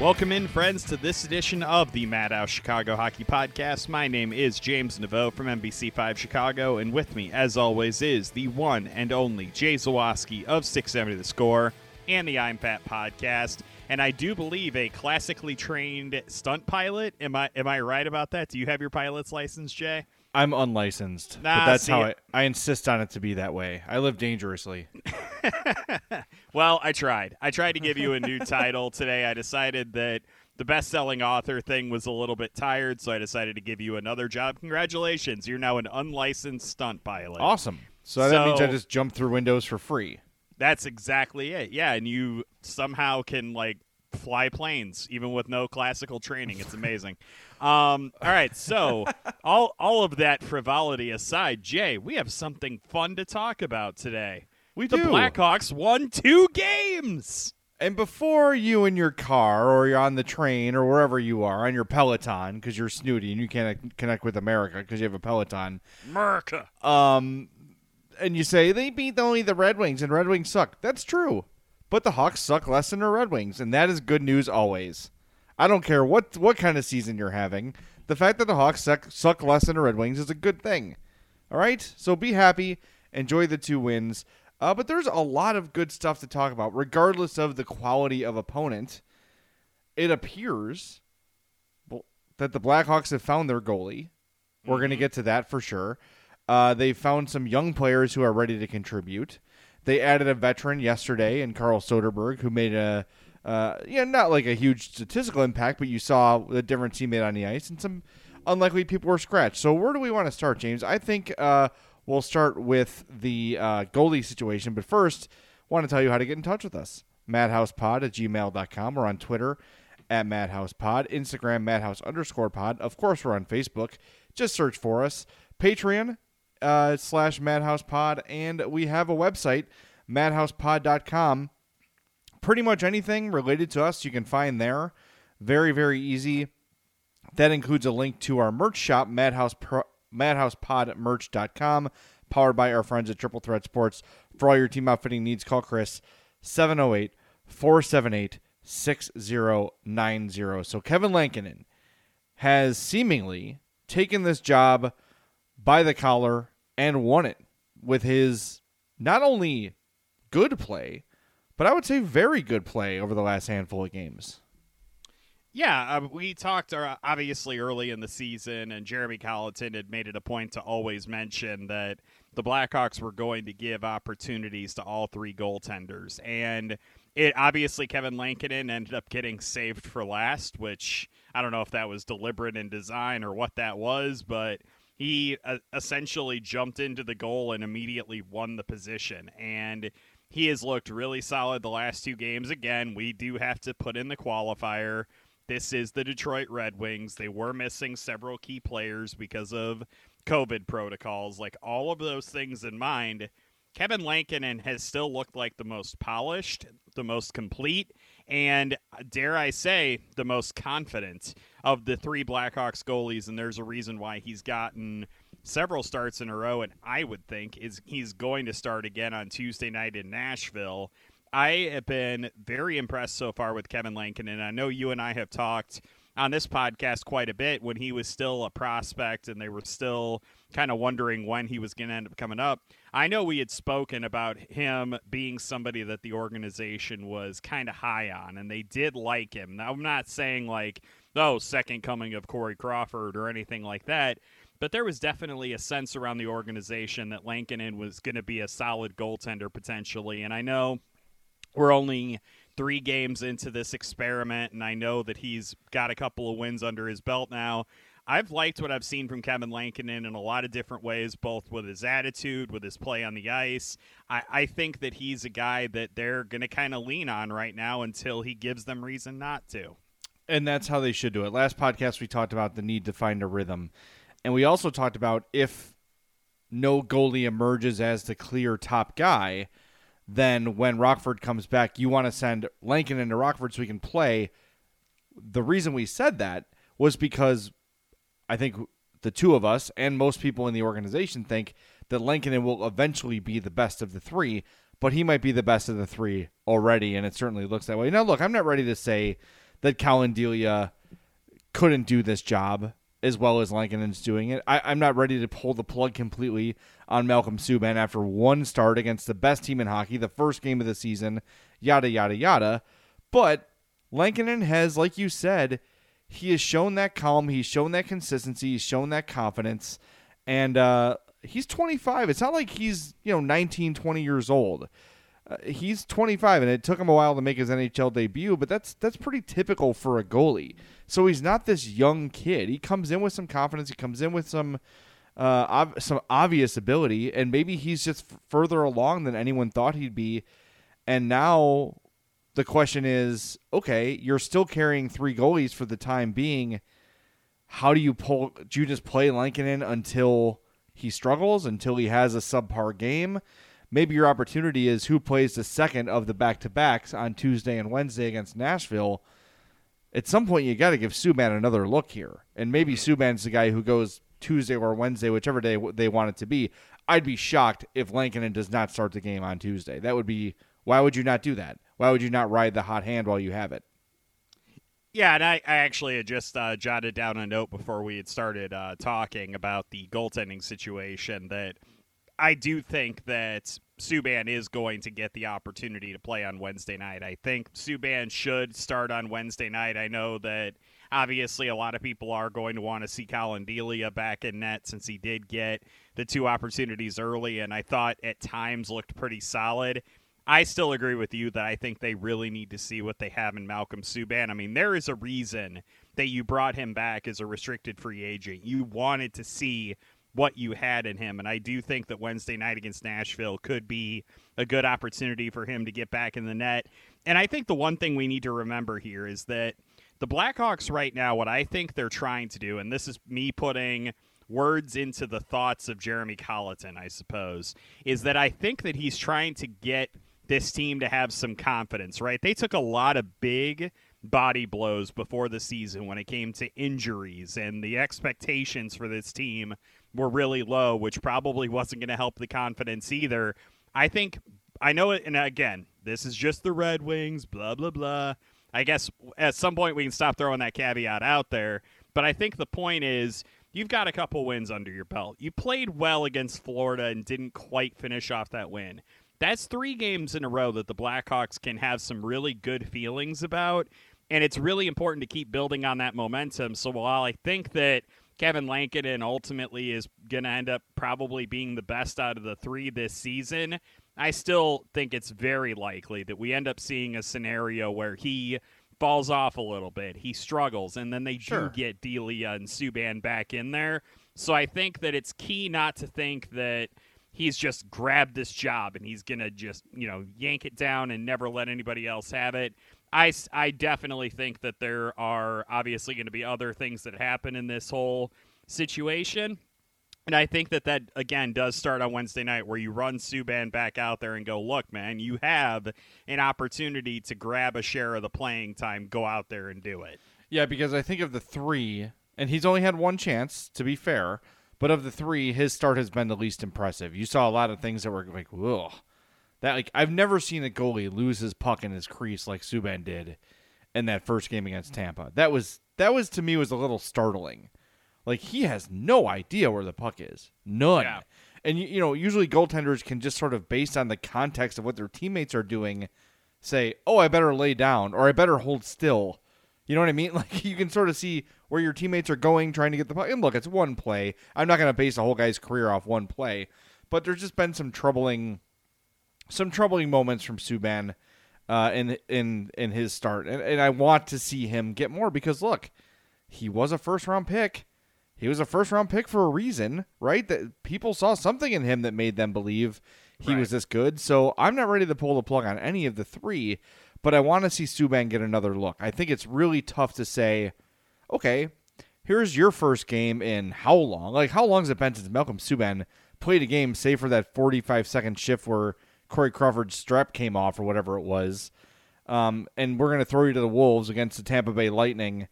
Welcome in, friends, to this edition of the Madhouse Chicago Hockey Podcast. My name is James Neveau from NBC5 Chicago, and with me, as always, is the one and only Jay Zawaski of 670 The Score and the I'm Fat Podcast. And I do believe a classically trained stunt pilot. Am I am I right about that? Do you have your pilot's license, Jay? I'm unlicensed, Nah, but that's see how I, I insist on it to be that way. I live dangerously. Well, I tried. I tried to give you a new title today. I decided that the best-selling author thing was a little bit tired, so I decided to give you another job. Congratulations. You're now an unlicensed stunt pilot. Awesome. So, that means I just jump through windows for free. That's exactly it. Yeah, and you somehow can like fly planes even with no classical training. It's amazing. um, all right, so all all of that frivolity aside, Jay, we have something fun to talk about today. We the do. Blackhawks won two games. And before you in your car or you're on the train or wherever you are on your Peloton because you're snooty and you can't connect with America because you have a Peloton, America. um, and you say they beat only the Red Wings and Red Wings suck. That's true, but the Hawks suck less than the Red Wings, and that is good news always. I don't care what what kind of season you're having. The fact that the Hawks suck, suck less than the Red Wings is a good thing. All right, so be happy, enjoy the two wins. Uh, but there's a lot of good stuff to talk about, regardless of the quality of opponent. It appears that the Blackhawks have found their goalie. We're going to get to that for sure. Uh, they found some young players who are ready to contribute. They added a veteran yesterday in Carl Soderberg, who made a, uh, yeah, not like a huge statistical impact, but you saw the difference he made on the ice, and some unlikely people were scratched. So where do we want to start, James? I think uh, we'll start with the uh, goalie situation, but first, want to tell you how to get in touch with us. MadhousePod at gmail.com. We're on Twitter at MadhousePod, Instagram Madhouse underscore pod. Of course, we're on Facebook. Just search for us. Patreon uh, slash MadhousePod, and we have a website, MadhousePod.com. Pretty much anything related to us you can find there. Very, very easy. That includes a link to our merch shop, Madhouse Pro- MadhousePodMerch.com, powered by our friends at Triple Threat Sports. For all your team outfitting needs, call Chris 708 478 6090. So Kevin Lankinen has seemingly taken this job by the collar and won it with his not only good play, but I would say very good play over the last handful of games. Yeah, uh, we talked uh, obviously early in the season, and Jeremy Colliton had made it a point to always mention that the Blackhawks were going to give opportunities to all three goaltenders. And it obviously Kevin Lankinen ended up getting saved for last, which I don't know if that was deliberate in design or what that was, but he uh, essentially jumped into the goal and immediately won the position. And he has looked really solid the last two games. Again, we do have to put in the qualifier. This is the Detroit Red Wings. They were missing several key players because of COVID protocols. Like all of those things in mind, Kevin Lankinen has still looked like the most polished, the most complete, and uh, dare I say, the most confident of the three Blackhawks goalies. And there's a reason why he's gotten several starts in a row, and I would think is he's going to start again on Tuesday night in Nashville. I have been very impressed so far with Kevin Lankin, and I know you and I have talked on this podcast quite a bit when he was still a prospect and they were still kind of wondering when he was going to end up coming up. I know we had spoken about him being somebody that the organization was kind of high on, and they did like him. Now, I'm not saying like, oh, second coming of Corey Crawford or anything like that, but there was definitely a sense around the organization that Lankinen was going to be a solid goaltender potentially. And I know we're only three games into this experiment, and I know that he's got a couple of wins under his belt now. I've liked what I've seen from Kevin Lankinen in a lot of different ways, both with his attitude, with his play on the ice. I, I think that he's a guy that they're going to kind of lean on right now until he gives them reason not to. And that's how they should do it. Last podcast, we talked about the need to find a rhythm. and we also talked about if no goalie emerges as the clear top guy, then when Rockford comes back, you want to send Lankinen to Rockford so he can play. The reason we said that was because I think the two of us and most people in the organization think that Lankinen will eventually be the best of the three, but he might be the best of the three already, and it certainly looks that way. Now, look, I'm not ready to say that Collin Delia couldn't do this job as well as Lankinen's doing it. I, am not ready to pull the plug completely on Malcolm Subban after one start against the best team in hockey, the first game of the season, yada, yada, yada. But Lankinen has, like you said, he has shown that calm, he's shown that consistency, he's shown that confidence. And uh, he's 25. It's not like he's, you know, 19, 20 years old. Uh, he's 25 and it took him a while to make his NHL debut, but that's that's pretty typical for a goalie. So he's not this young kid. He comes in with some confidence, he comes in with some uh, ob- some obvious ability and maybe he's just f- further along than anyone thought he'd be. And now the question is, okay, you're still carrying three goalies for the time being. How do you pull do you just play Lankinen until he struggles until he has a subpar game. Maybe your opportunity is who plays the second of the back to backs on Tuesday and Wednesday against Nashville. At some point, you got to give Subban another look here. And maybe mm-hmm. Subban's the guy who goes Tuesday or Wednesday, whichever day they want it to be. I'd be shocked if Lankinen does not start the game on Tuesday. That would be why would you not do that? Why would you not ride the hot hand while you have it? Yeah, and I, I actually had just uh, jotted down a note before we had started uh, talking about the goaltending situation that I do think that Subban is going to get the opportunity to play on Wednesday night. I think Subban should start on Wednesday night. I know that obviously a lot of people are going to want to see Collin Delia back in net since he did get the two opportunities early, and I thought at times looked pretty solid. I still agree with you that I think they really need to see what they have in Malcolm Subban. I mean, there is a reason that you brought him back as a restricted free agent. You wanted to see what you had in him, and I do think that Wednesday night against Nashville could be a good opportunity for him to get back in the net. And I think the one thing we need to remember here is that the Blackhawks right now, what I think they're trying to do, and this is me putting words into the thoughts of Jeremy Colliton, I suppose, is that I think that he's trying to get – this team to have some confidence, right? They took a lot of big body blows before the season when it came to injuries, and the expectations for this team were really low, which probably wasn't going to help the confidence either. I think, I know it, and again, this is just the Red Wings, blah, blah, blah. I guess at some point we can stop throwing that caveat out there, but I think the point is you've got a couple wins under your belt. You played well against Florida and didn't quite finish off that win that's three games in a row that the Blackhawks can have some really good feelings about. And it's really important to keep building on that momentum. So while I think that Kevin Lankinen ultimately is going to end up probably being the best out of the three this season, I still think it's very likely that we end up seeing a scenario where he falls off a little bit. He struggles, and then they sure. do get Delia and Subban back in there. So I think that it's key not to think that – he's just grabbed this job and he's going to just, you know, yank it down and never let anybody else have it. I, I definitely think that there are obviously going to be other things that happen in this whole situation. And I think that that, again, does start on Wednesday night where you run Subban back out there and go, look, man, you have an opportunity to grab a share of the playing time. Go out there and do it. Yeah, because I think of the three, and he's only had one chance, to be fair. But of the three, his start has been the least impressive. You saw a lot of things that were like, whoa. That like I've never seen a goalie lose his puck in his crease like Subban did in that first game against Tampa. That was that was to me was a little startling. Like he has no idea where the puck is. None. Yeah. And you, you know, usually goaltenders can just sort of based on the context of what their teammates are doing say, "Oh, I better lay down or I better hold still." You know what I mean? Like you can sort of see where your teammates are going trying to get the puck. And look, it's one play. I'm not going to base a whole guy's career off one play, but there's just been some troubling, some troubling moments from Subban uh, in in in his start, and, and I want to see him get more because look, he was a first round pick. He was a first round pick for a reason, right? That people saw something in him that made them believe he right. was this good. So I'm not ready to pull the plug on any of the three, but I want to see Subban get another look. I think it's really tough to say okay, here's your first game in how long? Like, how long has it been since Malcolm Subban played a game, save for that 45 second shift where Corey Crawford's strap came off or whatever it was? Um, and we're going to throw you to the Wolves against the Tampa Bay Lightning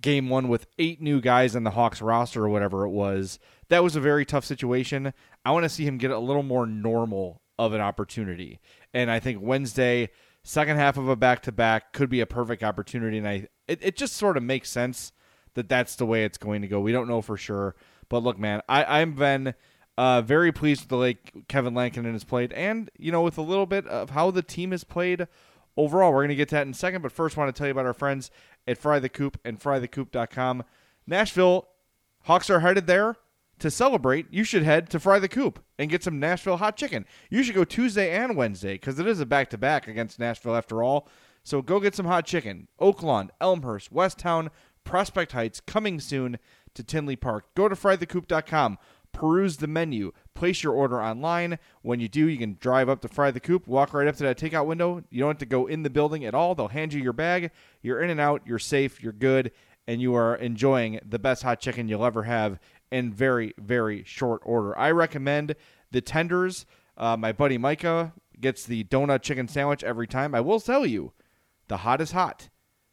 game one with eight new guys on the Hawks roster or whatever it was. That was a very tough situation. I want to see him get a little more normal of an opportunity. And I think Wednesday, second half of a back to back, could be a perfect opportunity. And I, it, it just sort of makes sense that that's the way it's going to go. We don't know for sure. But look, man, I, I've been uh, very pleased with the way Kevin Lankinen has played, and you know, with a little bit of how the team has played overall. We're going to get to that in a second, but first, I want to tell you about our friends at Fry the Coop and FryTheCoop.com. Nashville Hawks are headed there to celebrate. You should head to Fry the Coop and get some Nashville hot chicken. You should go Tuesday and Wednesday because it is a back to back against Nashville after all. So go get some hot chicken. Oaklawn, Elmhurst, Westtown, Prospect Heights, coming soon to Tinley Park. Go to frythecoop.com peruse the menu, place your order online. When you do, you can drive up to Fry the Coop, walk right up to that takeout window. You don't have to go in the building at all. They'll hand you your bag. You're in and out, you're safe, you're good, and you are enjoying the best hot chicken you'll ever have in very, very short order. I recommend the tenders. Uh, my buddy Micah gets the donut chicken sandwich every time. I will tell you, the hot is hot.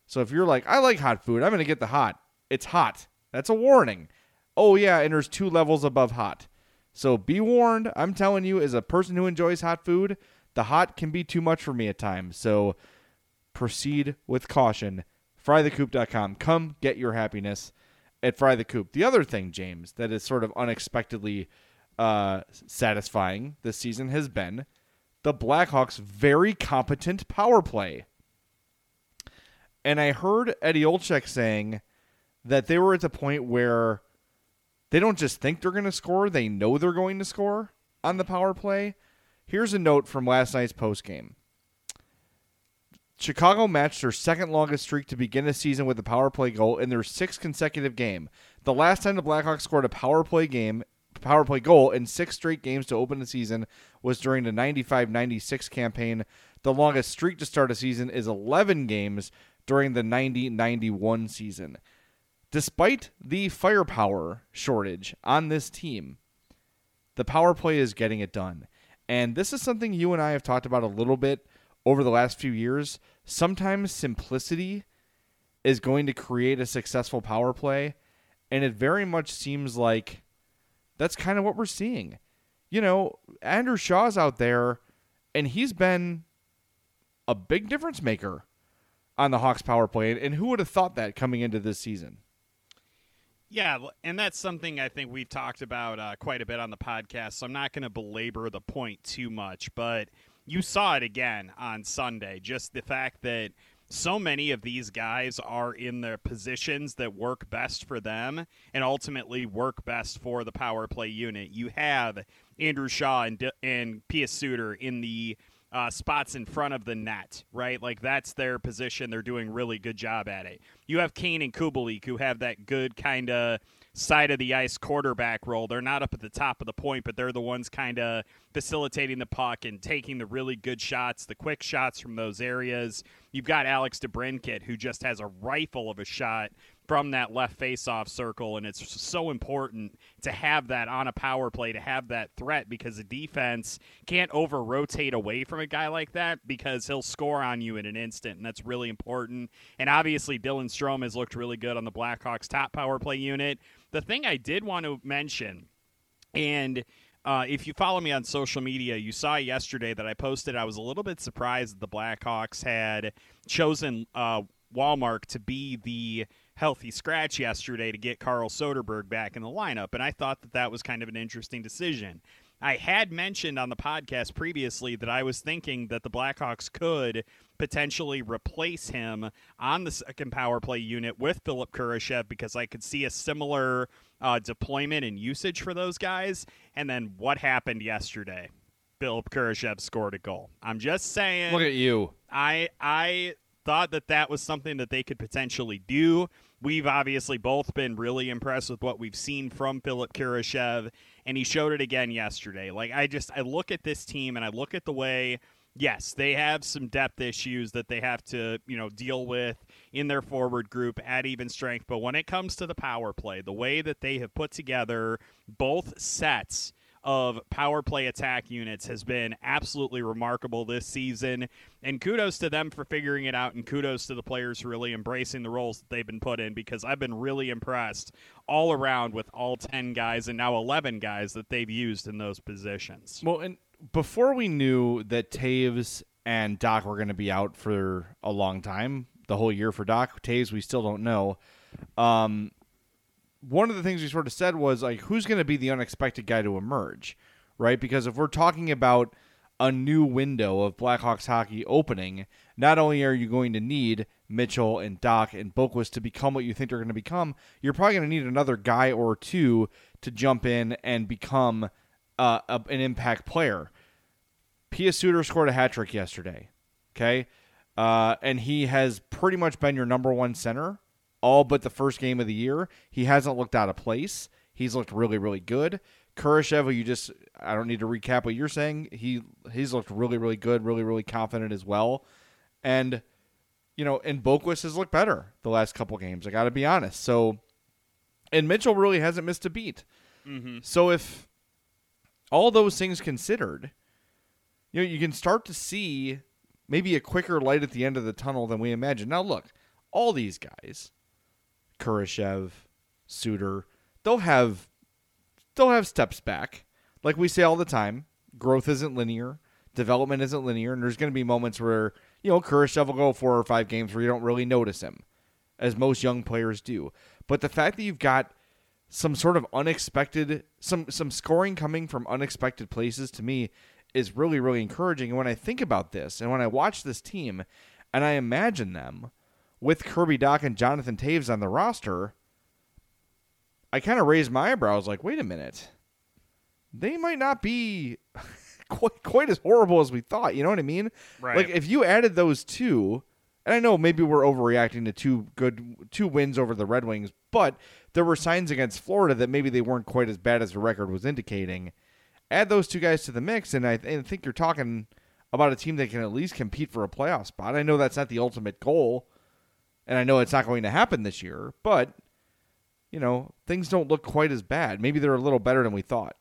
So if you're like, I like hot food, I'm going to get the hot. It's hot. That's a warning oh yeah, and there's two levels above hot. So be warned, I'm telling you, as a person who enjoys hot food, the hot can be too much for me at times. So proceed with caution. FryTheCoop.com. Come get your happiness at Fry the Coop. The other thing, James, that is sort of unexpectedly uh, satisfying this season has been the Blackhawks' very competent power play. And I heard Eddie Olczyk saying that they were at the point where they don't just think they're going to score, they know they're going to score on the power play. Here's a note from last night's post game. Chicago matched their second longest streak to begin a season with a power play goal in their sixth consecutive game. The last time the Blackhawks scored a power play game, power play goal in six straight games to open the season was during the 95-96 campaign. The longest streak to start a season is 11 games during the 90-91 season despite the firepower shortage on this team, the power play is getting it done. And this is something you and I have talked about a little bit over the last few years. Sometimes simplicity is going to create a successful power play, and it very much seems like that's kind of what we're seeing. You know, Andrew Shaw's out there, and he's been a big difference maker on the Hawks power play. And who would have thought that coming into this season? Yeah, and that's something I think we've talked about uh, quite a bit on the podcast. So I'm not going to belabor the point too much, but you saw it again on Sunday. Just the fact that so many of these guys are in the positions that work best for them and ultimately work best for the power play unit. You have Andrew Shaw and, and Pius Suter in the uh, spots in front of the net, right? Like that's their position. They're doing really good job at it. You have Kane and Kubalik who have that good kind of side of the ice quarterback role. They're not up at the top of the point, but they're the ones kind of facilitating the puck and taking the really good shots, the quick shots from those areas. You've got Alex DeBrincat who just has a rifle of a shot from that left face-off circle, and it's so important to have that on a power play, to have that threat, because the defense can't over rotate away from a guy like that because he'll score on you in an instant, and that's really important. And obviously, Dylan Strome has looked really good on the Blackhawks' top power play unit. The thing I did want to mention, and uh, if you follow me on social media, you saw yesterday that I posted. I was a little bit surprised that the Blackhawks had chosen uh, Wallmark to be the healthy scratch yesterday to get Carl Soderberg back in the lineup, and I thought that that was kind of an interesting decision. I had mentioned on the podcast previously that I was thinking that the Blackhawks could potentially replace him on the second power play unit with Philipp Kurashev because I could see a similar uh, deployment and usage for those guys. And then what happened yesterday? Philipp Kurashev scored a goal. I'm just saying. Look at you. I I thought that that was something that they could potentially do. We've obviously both been really impressed with what we've seen from Philipp Kurashev, and he showed it again yesterday. Like I just I look at this team and I look at the way yes, they have some depth issues that they have to, you know, deal with in their forward group at even strength. But when it comes to the power play, the way that they have put together both sets of power play attack units has been absolutely remarkable this season. And kudos to them for figuring it out, and kudos to the players really embracing the roles that they've been put in because I've been really impressed all around with all 10 guys and now 11 guys that they've used in those positions. Well, and before we knew that Toews and Doc were going to be out for a long time, the whole year for Doc, Toews, we still don't know. Um, one of the things we sort of said was like, who's going to be the unexpected guy to emerge, right? Because if we're talking about a new window of Blackhawks hockey opening, not only are you going to need Mitchell and Doc and Boqvist to become what you think they're going to become, you're probably going to need another guy or two to jump in and become uh, a, an impact player. Pius Suter scored a hat trick yesterday, okay, uh, and he has pretty much been your number one center all but the first game of the year. He hasn't looked out of place. He's looked really, really good. Kurashev, you just I don't need to recap what you're saying. He he's looked really, really good, really, really confident as well. And you know, and Boqvist has looked better the last couple games. I got to be honest. So, and Mitchell really hasn't missed a beat. Mm-hmm. So if all those things considered, you know, you can start to see maybe a quicker light at the end of the tunnel than we imagined. Now, look, all these guys, Kurashev, Suter, they'll have they'll have steps back. Like we say all the time, growth isn't linear, development isn't linear, and there's going to be moments where you know Kurashev will go four or five games where you don't really notice him, as most young players do. But the fact that you've got some sort of unexpected some some scoring coming from unexpected places to me is really really encouraging. And when I think about this, and when I watch this team, and I imagine them with Kirby Dach and Jonathan Toews on the roster, I kind of raised my eyebrows like, wait a minute. They might not be quite, quite as horrible as we thought. You know what I mean? Right. Like if you added those two, and I know maybe we're overreacting to two good two wins over the Red Wings, but there were signs against Florida that maybe they weren't quite as bad as the record was indicating. Add those two guys to the mix, and I, I think you're talking about a team that can at least compete for a playoff spot. I know that's not the ultimate goal, and I know it's not going to happen this year, but you know things don't look quite as bad. Maybe they're a little better than we thought.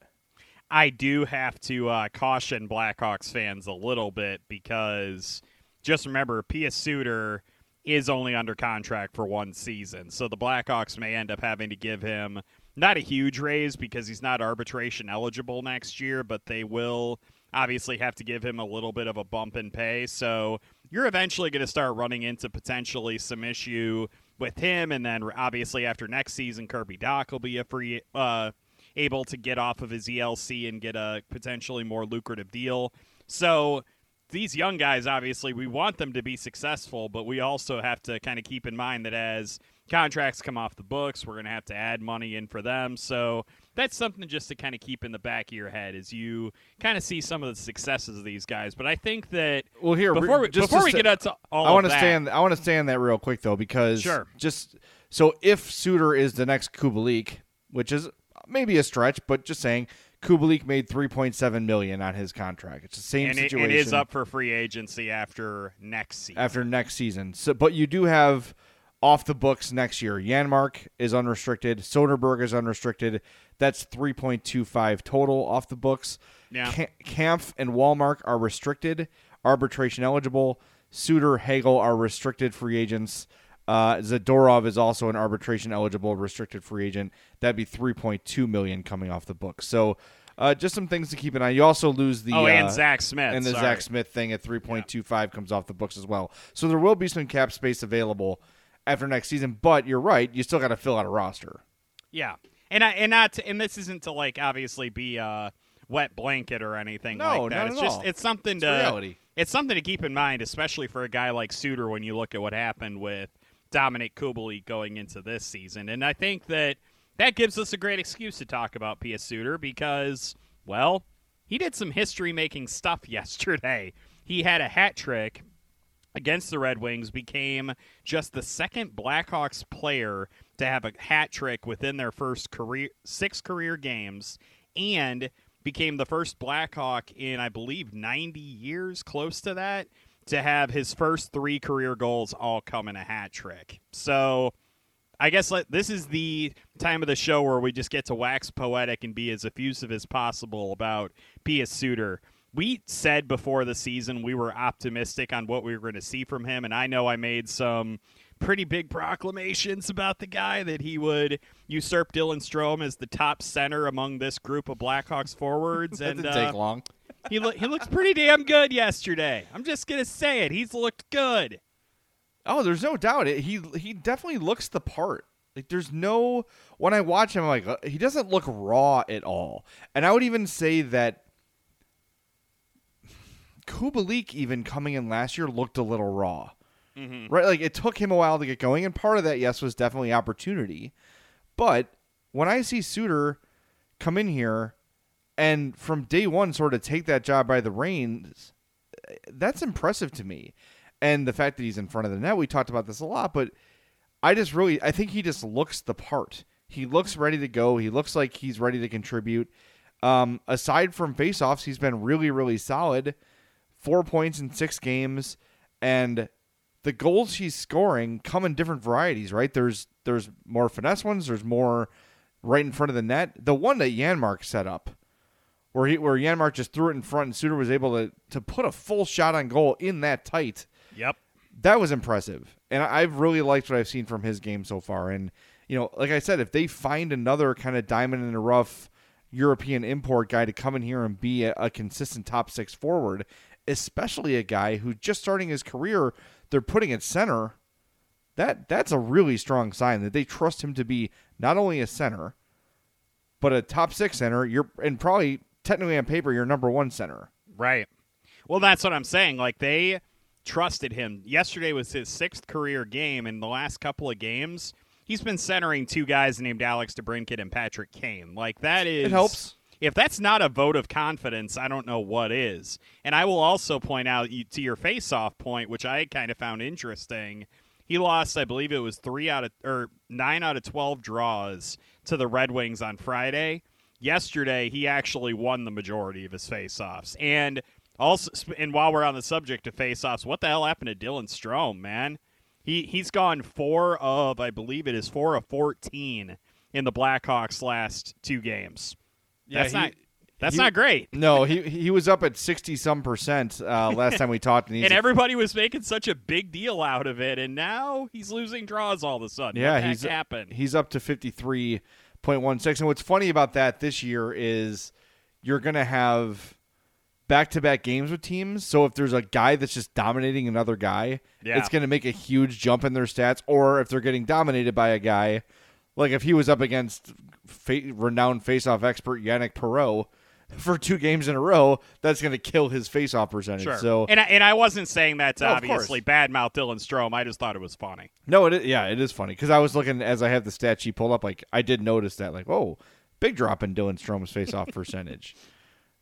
I do have to uh, caution Blackhawks fans a little bit because just remember, Pius Suter is only under contract for one season. So the Blackhawks may end up having to give him not a huge raise because he's not arbitration eligible next year, but they will obviously have to give him a little bit of a bump in pay. So you're eventually going to start running into potentially some issue with him. And then obviously after next season, Kirby Dach will be a free. Uh, able to get off of his ELC and get a potentially more lucrative deal. So these young guys, obviously, we want them to be successful, but we also have to kind of keep in mind that as contracts come off the books, we're going to have to add money in for them. So that's something just to kind of keep in the back of your head as you kind of see some of the successes of these guys. But I think that well, here before we, just before we get into all I want to stand. I want to stand that real quick though, because Sure. just so if Suter is the next Kubalik, which is maybe a stretch, but just saying. Kubalik made 3.7 million on his contract. It's the same and it, situation. it is up for free agency after next season. after next season. So, but you do have off the books next year. Janmark is unrestricted. Soderberg is unrestricted. That's 3.25 total off the books. Yeah. Ka- Kampf and Wallmark are restricted, arbitration eligible. Suter, Hagel are restricted free agents. Uh, Zadorov is also an arbitration eligible restricted free agent. That'd be 3.2 million coming off the books. So, uh, just some things to keep an eye. You also lose the oh, and uh, Zack Smith. and the sorry. Zack Smith thing at 3.25 comes off the books as well. So there will be some cap space available after next season, but you're right, you still got to fill out a roster. Yeah, and I and not to, and this isn't to like obviously be a wet blanket or anything No, like that. it's just all. it's something It's to reality. it's something to keep in mind, especially for a guy like Suter when you look at what happened with Dominik Kubalik going into this season. And I think that that gives us a great excuse to talk about Pius Suter because, well, he did some history making stuff yesterday. He had a hat trick against the Red Wings, became just the second Blackhawks player to have a hat trick within their first career six career games, and became the first Blackhawk in, I believe, 90 years, close to that, to have his first three career goals all come in a hat trick. So I guess this is the time of the show where we just get to wax poetic and be as effusive as possible about Pius Suter. We said before the season we were optimistic on what we were going to see from him, and I know I made some pretty big proclamations about the guy that he would usurp Dylan Strome as the top center among this group of Blackhawks forwards. That and didn't uh, take long. he lo- he looks pretty damn good yesterday. I'm just gonna say it. He's looked good. Oh, there's no doubt. It, he he definitely looks the part. Like there's no when I watch him, I'm like uh, he doesn't look raw at all. And I would even say that Kubalik even coming in last year looked a little raw. Right? Like it took him a while to get going, and part of that, yes, was definitely opportunity. But when I see Suter come in here and from day one sort of take that job by the reins, that's impressive to me. And the fact that he's in front of the net, we talked about this a lot, but I just really I think he just looks the part. He looks ready to go. He looks like he's ready to contribute. Um, aside from faceoffs, he's been really, really solid. Four points in six games, and the goals he's scoring come in different varieties. Right? There's there's more finesse ones. There's more right in front of the net. The one that Janmark set up, where he where Janmark just threw it in front, and Suter was able to to put a full shot on goal in that tight Yep. that was impressive, and I've really liked what I've seen from his game so far. And you know, like I said, if they find another kind of diamond in the rough European import guy to come in here and be a, a consistent top six forward, especially a guy who's just starting his career, they're putting at center. That that's a really strong sign that they trust him to be not only a center, but a top six center. You're and probably technically on paper, your number one center. Right. Well, that's what I'm saying. Like they trusted him. Yesterday was his sixth career game. In the last couple of games, he's been centering two guys named Alex DeBrincat and Patrick Kane. Like that is It helps. If that's not a vote of confidence, I don't know what is. And I will also point out to your face-off point, which I kind of found interesting. He lost, I believe it was three out of or nine out of twelve draws to the Red Wings on Friday. Yesterday, he actually won the majority of his face-offs. And also, and while we're on the subject of face-offs, what the hell happened to Dylan Strome, man? He he's gone four of, I believe it is four of fourteen in the Blackhawks' last two games. That's he- not that's he- not great. No, he he was up at sixty some percent uh, last time we talked, and And everybody was making such a big deal out of it, and now he's losing draws all of a sudden. yeah what he's happened? he's up to fifty three point one six. And what's funny about that this year is you're gonna have back to back games with teams. So if there's a guy that's just dominating another guy, Yeah. it's gonna make a huge jump in their stats. Or if they're getting dominated by a guy, like if he was up against fa- renowned faceoff expert Yanic Perreault. For two games in a row, that's going to kill his faceoff percentage. Sure. So and I, and I wasn't saying that to No, of obviously badmouth Dylan Strome. I just thought it was funny. No, it is, yeah, it is funny because I was looking as I have the stat sheet pulled up. Like I did notice that, like, oh, big drop in Dylan Strome's face-off percentage.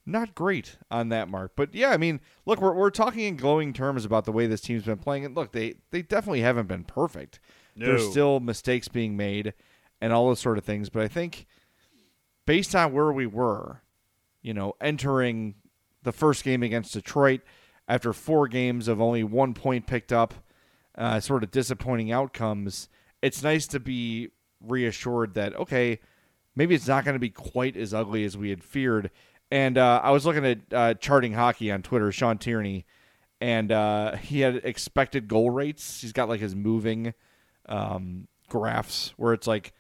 Not great on that mark, but yeah, I mean, look, we're we're talking in glowing terms about the way this team's been playing, and look, they they definitely haven't been perfect. There's still mistakes being made and all those sort of things, but I think based on where we were, you know, entering the first game against Detroit after four games of only one point picked up, uh, sort of disappointing outcomes, it's nice to be reassured that, okay, maybe it's not going to be quite as ugly as we had feared. And uh, I was looking at uh, charting hockey on Twitter, Sean Tierney, and uh, he had expected goal rates. He's got like his moving um, graphs where it's like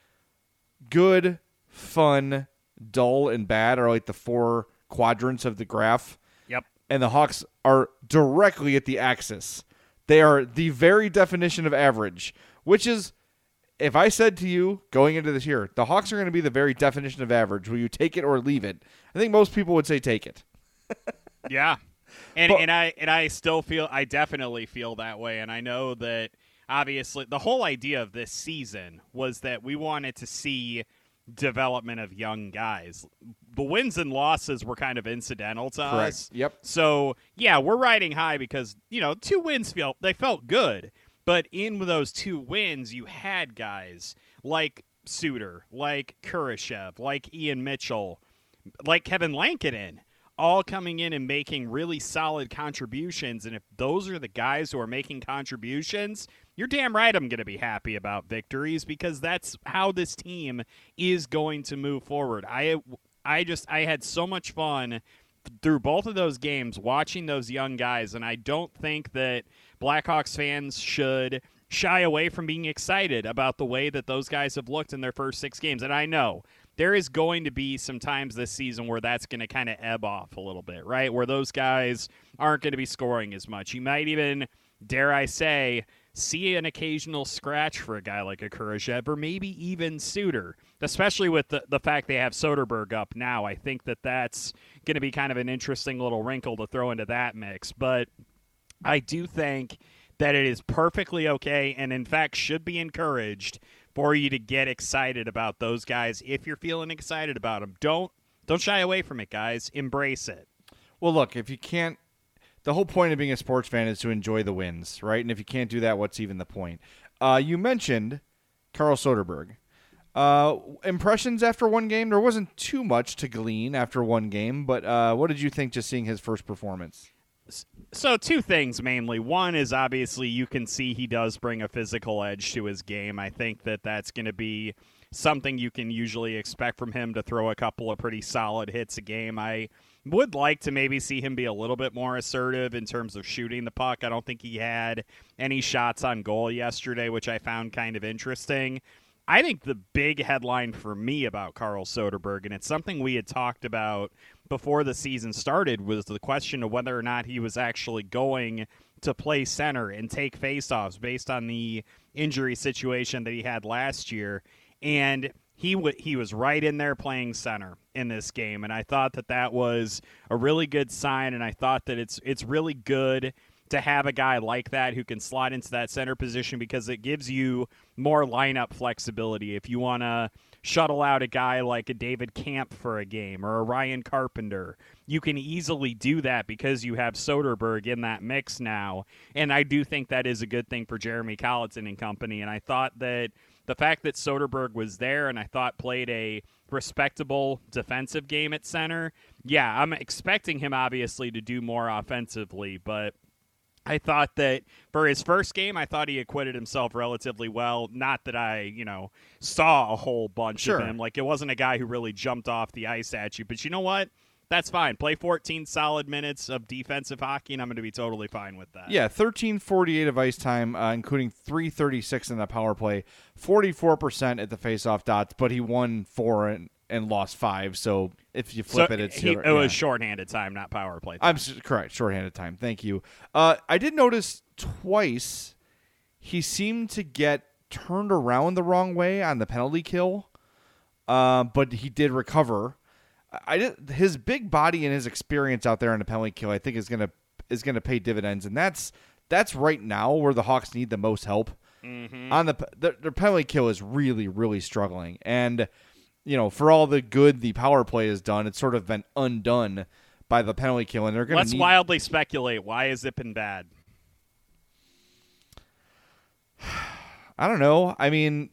good, fun, dull, and bad are like the four quadrants of the graph. Yep. And the Hawks are directly at the axis. They are the very definition of average, which is if I said to you going into this year, the Hawks are going to be the very definition of average, will you take it or leave it? I think most people would say take it. Yeah. And But- and I and I still feel I definitely feel that way and I know that obviously the whole idea of this season was that we wanted to see development of young guys. The wins and losses were kind of incidental to us. Yep. So yeah, we're riding high because you know two wins felt they felt good, but in those two wins, you had guys like Suter, like Kurashev, like Ian Mitchell, like Kevin Lankinen, all coming in and making really solid contributions. And if those are the guys who are making contributions, you're damn right I'm going to be happy about victories because that's how this team is going to move forward. I I just I had so much fun through both of those games watching those young guys and I don't think that Blackhawks fans should shy away from being excited about the way that those guys have looked in their first 6 games. And I know there is going to be some times this season where that's going to kind of ebb off a little bit, right? Where those guys aren't going to be scoring as much. You might even dare I say see an occasional scratch for a guy like a or maybe even Suter, especially with the, the fact they have Soderberg up now. I think that that's going to be kind of an interesting little wrinkle to throw into that mix. But I do think that it is perfectly okay and, in fact, should be encouraged for you to get excited about those guys if you're feeling excited about them. Don't don't shy away from it, guys. Embrace it. Well, look, if you can't the whole point of being a sports fan is to enjoy the wins, right? And if you can't do that, what's even the point? Uh, you mentioned Carl Soderberg. Uh, impressions after one game? There wasn't too much to glean after one game, but uh, what did you think just seeing his first performance? So, two things mainly. One is obviously you can see he does bring a physical edge to his game. I think that that's going to be something you can usually expect from him to throw a couple of pretty solid hits a game. I would like to maybe see him be a little bit more assertive in terms of shooting the puck. I don't think he had any shots on goal yesterday, which I found kind of interesting. I think the big headline for me about Carl Soderberg, and it's something we had talked about before the season started, was the question of whether or not he was actually going to play center and take faceoffs based on the injury situation that he had last year. And he w- he was right in there playing center in this game, and I thought that that was a really good sign. And I thought that it's it's really good to have a guy like that who can slot into that center position because it gives you more lineup flexibility. If you want to shuttle out a guy like a David Kampf for a game or a Ryan Carpenter, you can easily do that because you have Soderberg in that mix now. And I do think that is a good thing for Jeremy Colliton and company. And I thought that the fact that Soderberg was there and I thought played a respectable defensive game at center, yeah, I'm expecting him obviously to do more offensively, but I thought that for his first game, I thought he acquitted himself relatively well. Not that I, you know, saw a whole bunch sure. of him. Like it wasn't a guy who really jumped off the ice at you. But you know what? That's fine. Play 14 solid minutes of defensive hockey, and I'm going to be totally fine with that. Yeah, 1348 of ice time, uh, including 336 in the power play, 44% at the faceoff dots, but he won four and, and lost five. So if you flip so it, it's he, it yeah. was shorthanded time, not power play. Time. I'm correct, shorthanded time. Thank you. Uh, I did notice twice he seemed to get turned around the wrong way on the penalty kill, uh, but he did recover. I his big body and his experience out there in the penalty kill, I think, is gonna is gonna pay dividends, and that's that's right now where the Hawks need the most help. Mm-hmm. On the their, their penalty kill is really really struggling, and you know for all the good the power play has done, it's sort of been undone by the penalty kill, and they're gonna. Let's need... wildly speculate. Why has it been bad? I don't know. I mean,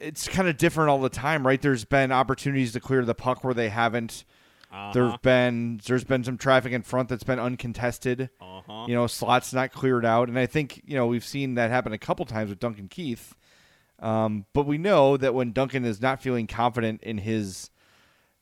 it's kind of different all the time, right? There's been opportunities to clear the puck where they haven't. Uh-huh. There's been there's been some traffic in front that's been uncontested. Uh-huh. You know, slots not cleared out, and I think you know we've seen that happen a couple times with Duncan Keith. Um, but we know that when Duncan is not feeling confident in his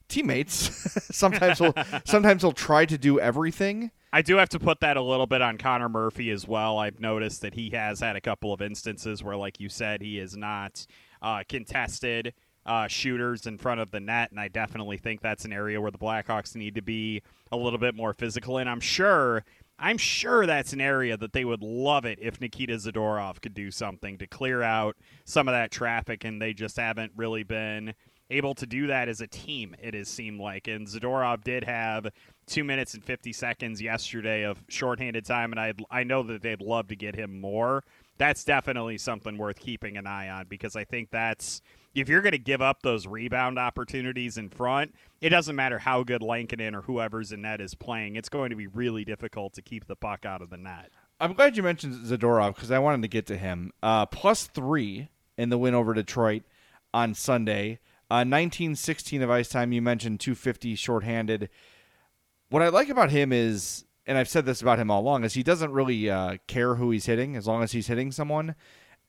teammates, sometimes he'll sometimes he'll try to do everything. I do have to put that a little bit on Connor Murphy as well. I've noticed that he has had a couple of instances where, like you said, he is not uh, contested uh, shooters in front of the net, and I definitely think that's an area where the Blackhawks need to be a little bit more physical. And I'm sure, I'm sure that's an area that they would love it if Nikita Zadorov could do something to clear out some of that traffic, and they just haven't really been able to do that as a team. It has seemed like, and Zadorov did have two minutes and 50 seconds yesterday of shorthanded time, and I I know that they'd love to get him more that's definitely something worth keeping an eye on because I think that's if you're going to give up those rebound opportunities in front, it doesn't matter how good Lankinen or whoever's in net is playing. It's going to be really difficult to keep the puck out of the net. I'm glad you mentioned Zadorov because I wanted to get to him. Uh, plus three in the win over Detroit on Sunday. Uh, 1916 of ice time. You mentioned 250 shorthanded. What I like about him is, and I've said this about him all along, is he doesn't really uh, care who he's hitting as long as he's hitting someone.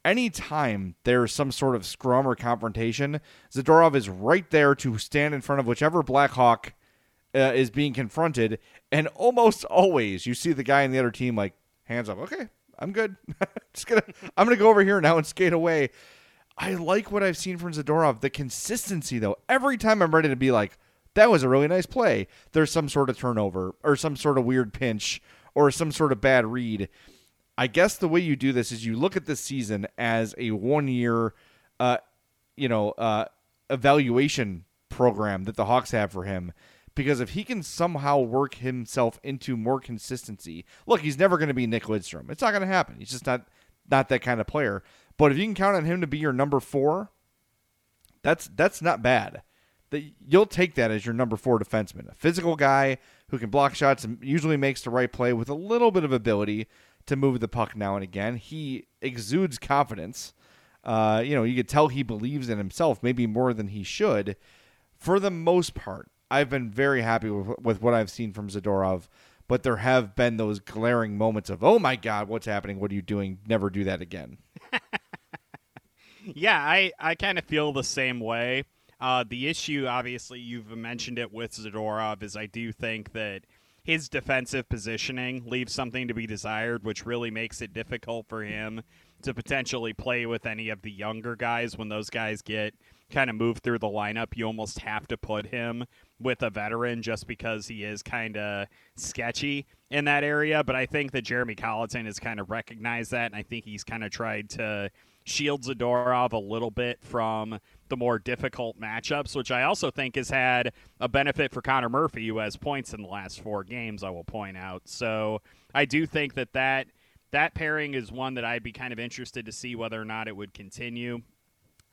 Anytime there's some sort of scrum or confrontation, Zadorov is right there to stand in front of whichever Blackhawk uh, is being confronted, and almost always you see the guy in the other team like hands up. Okay, I'm good. Just gonna, I'm gonna go over here now and skate away. I like what I've seen from Zadorov. The consistency, though, every time I'm ready to be like, that was a really nice play, there's some sort of turnover or some sort of weird pinch or some sort of bad read. I guess the way you do this is you look at this season as a one year, uh, you know, uh, evaluation program that the Hawks have for him. Because if he can somehow work himself into more consistency, look, he's never going to be Nick Lidstrom. It's not going to happen. He's just not not that kind of player. But if you can count on him to be your number four, that's that's not bad. That you'll take that as your number four defenseman, a physical guy who can block shots and usually makes the right play with a little bit of ability to move the puck now and again. He exudes confidence. Uh, you know, you could tell he believes in himself, maybe more than he should. For the most part, I've been very happy with, with what I've seen from Zadorov, but there have been those glaring moments of, oh my God, what's happening? What are you doing? Never do that again. yeah, I, I kind of feel the same way. Uh, the issue, obviously, you've mentioned it with Zadorov, is I do think that his defensive positioning leaves something to be desired, which really makes it difficult for him to potentially play with any of the younger guys when those guys get kind of moved through the lineup. You almost have to put him with a veteran just because he is kind of sketchy in that area. But I think that Jeremy Colliton has kind of recognized that, and I think he's kind of tried to shield Zadorov a little bit from the more difficult matchups, which I also think has had a benefit for Connor Murphy, who has points in the last four games. I will point out. So I do think that that that pairing is one that I'd be kind of interested to see whether or not it would continue.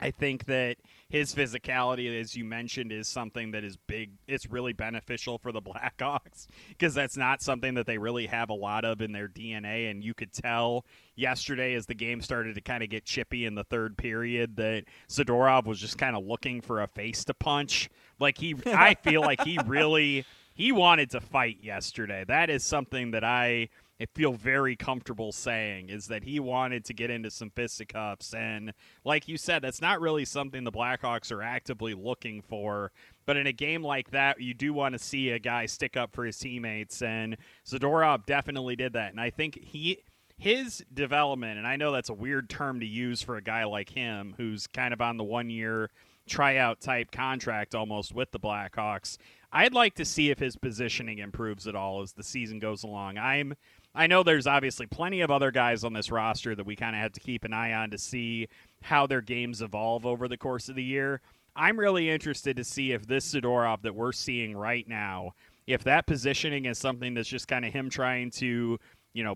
I think that his physicality, as you mentioned, is something that is big. It's really beneficial for the Blackhawks because that's not something that they really have a lot of in their DNA. And you could tell yesterday as the game started to kind of get chippy in the third period that Zadorov was just kind of looking for a face to punch. Like he, I feel like he really he wanted to fight yesterday. That is something that I I feel very comfortable saying is that he wanted to get into some fisticuffs. And like you said, that's not really something the Blackhawks are actively looking for. But in a game like that, you do want to see a guy stick up for his teammates. And Zadorov definitely did that. And I think he. His development, and I know that's a weird term to use for a guy like him who's kind of on the one year tryout type contract almost with the Blackhawks. I'd like to see if his positioning improves at all as the season goes along. I'm I know there's obviously plenty of other guys on this roster that we kind of have to keep an eye on to see how their games evolve over the course of the year. I'm really interested to see if this Zadorov that we're seeing right now, if that positioning is something that's just kind of him trying to, you know,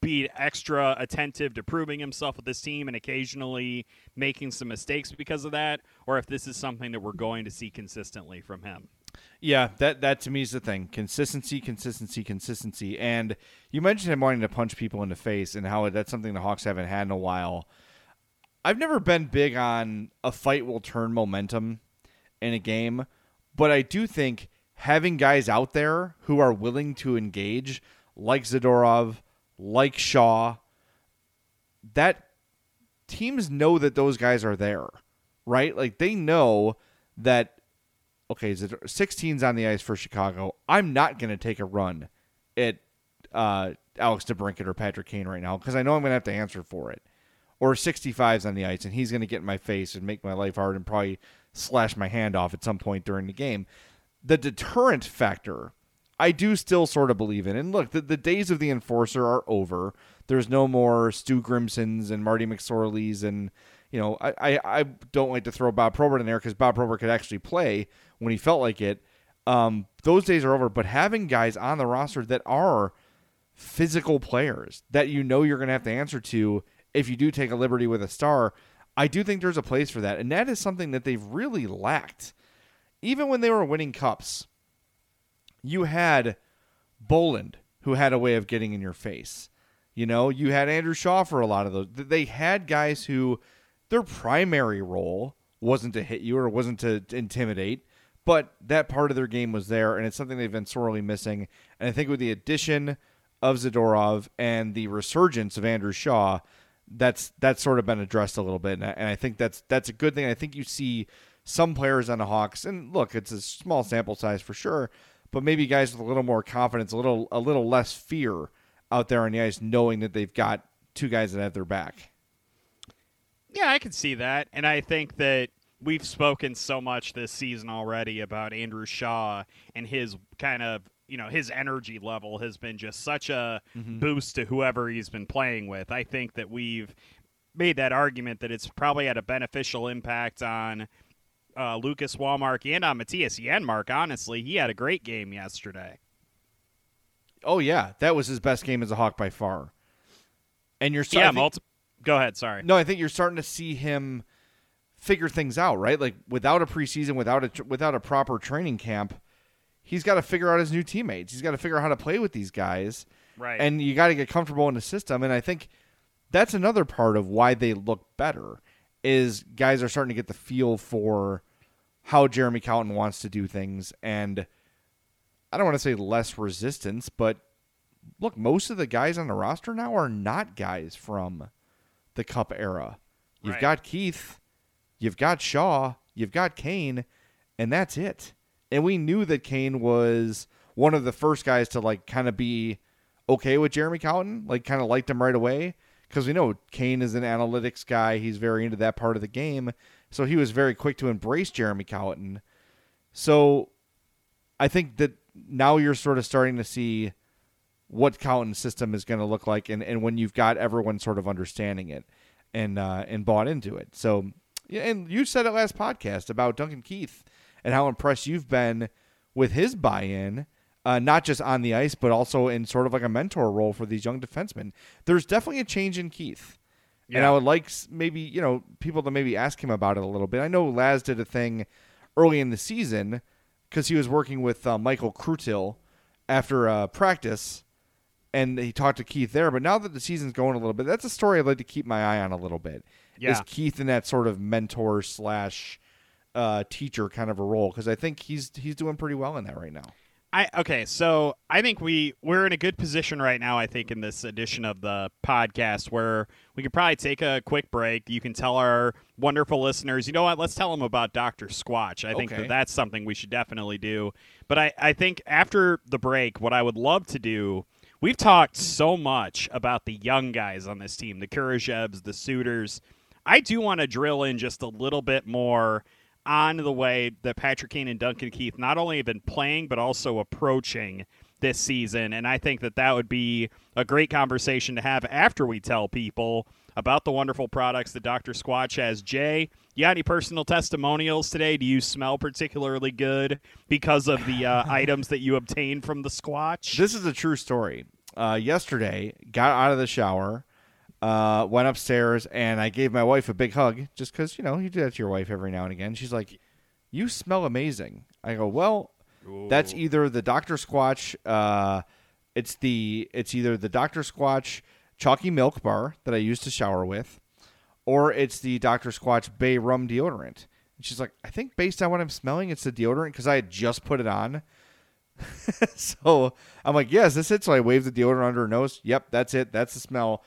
be extra attentive to proving himself with this team and occasionally making some mistakes because of that, or if this is something that we're going to see consistently from him. Yeah, that that to me is the thing. Consistency, consistency, consistency. And you mentioned him wanting to punch people in the face and how that's something the Hawks haven't had in a while. I've never been big on a fight will turn momentum in a game, but I do think having guys out there who are willing to engage, like Zadorov, like Shaw, that teams know that those guys are there, right? Like they know that okay, is it 16's on the ice for Chicago? I'm not going to take a run at uh, Alex DeBrincat or Patrick Kane right now because I know I'm going to have to answer for it. Or 65's on the ice and he's going to get in my face and make my life hard and probably slash my hand off at some point during the game. The deterrent factor, I do still sort of believe in. And look, the, the days of the enforcer are over. There's no more Stu Grimsons and Marty McSorleys and you know, I, I, I, don't like to throw Bob Probert in there because Bob Probert could actually play when he felt like it. Um, those days are over. But having guys on the roster that are physical players that you know you're going to have to answer to if you do take a liberty with a star, I do think there's a place for that. And that is something that they've really lacked. Even when they were winning cups, you had Bolland, who had a way of getting in your face. You know, you had Andrew Shaw for a lot of those. They had guys who their primary role wasn't to hit you or wasn't to intimidate, but that part of their game was there, and it's something they've been sorely missing. And I think with the addition of Zadorov and the resurgence of Andrew Shaw, that's that's sort of been addressed a little bit, and I, and I think that's that's a good thing. I think you see some players on the Hawks, and look, it's a small sample size for sure, but maybe guys with a little more confidence, a little a little less fear out there on the ice, knowing that they've got two guys that have their back. Yeah, I can see that, and I think that we've spoken so much this season already about Andrew Shaw and his kind of you know his energy level has been just such a mm-hmm. boost to whoever he's been playing with. I think that we've made that argument that it's probably had a beneficial impact on uh, Lucas Wallmark and on Mattias Janmark. Honestly, he had a great game yesterday. Oh yeah, that was his best game as a Hawk by far. And you're yeah, think, multi- go ahead. Sorry. No, I think you're starting to see him figure things out. Right, like without a preseason, without a without a proper training camp he's got to figure out his new teammates. He's got to figure out how to play with these guys. Right. And you got to get comfortable in the system. And I think that's another part of why they look better is guys are starting to get the feel for how Jeremy Colliton wants to do things. And I don't want to say less resistance, but look, most of the guys on the roster now are not guys from the Cup era. You've right. got Keith, you've got Shaw, you've got Kane, and that's it and we knew that Kane was one of the first guys to like kind of be okay with Jeremy Colliton, like kind of liked him right away because we know Kane is an analytics guy. He's very into that part of the game, so he was very quick to embrace Jeremy Colliton. So I think that now you're sort of starting to see what Colliton's system is going to look like, and, and when you've got everyone sort of understanding it and uh, and bought into it. So and you said it last podcast about Duncan Keith and how impressed you've been with his buy-in, uh, not just on the ice, but also in sort of like a mentor role for these young defensemen. There's definitely a change in Keith. Yeah. And I would like maybe, you know, people to maybe ask him about it a little bit. I know Laz did a thing early in the season because he was working with uh, Michael Krutil after uh, practice and he talked to Keith there. But now that the season's going a little bit, that's a story I'd like to keep my eye on a little bit. Yeah. Is Keith in that sort of mentor slash uh, teacher kind of a role because I think he's he's doing pretty well in that right now. I okay, so I think we we're in a good position right now. I think in this edition of the podcast where we could probably take a quick break. You can tell our wonderful listeners, you know what? Let's tell them about Doctor Squatch. I think that that's something we should definitely do. But I I think after the break, what I would love to do. We've talked so much about the young guys on this team, the Kurashevs, the Suters. I do want to drill in just a little bit more on the way that Patrick Kane and Duncan Keith not only have been playing, but also approaching this season. And I think that that would be a great conversation to have after we tell people about the wonderful products that Dr. Squatch has. Jay, you got any personal testimonials today? Do you smell particularly good because of the uh, items that you obtained from the Squatch? This is a true story. Uh, yesterday, got out of the shower uh, went upstairs and I gave my wife a big hug just because, you know, you do that to your wife every now and again. She's like, You smell amazing. I go, Well, Ooh. that's either the Dr. Squatch, uh, it's the it's either the Dr. Squatch chalky milk bar that I used to shower with, or it's the Dr. Squatch Bay Rum deodorant. And she's like, I think based on what I'm smelling, it's the deodorant because I had just put it on. so I'm like, yes, this it. So I waved the deodorant under her nose. Yep, that's it. That's the smell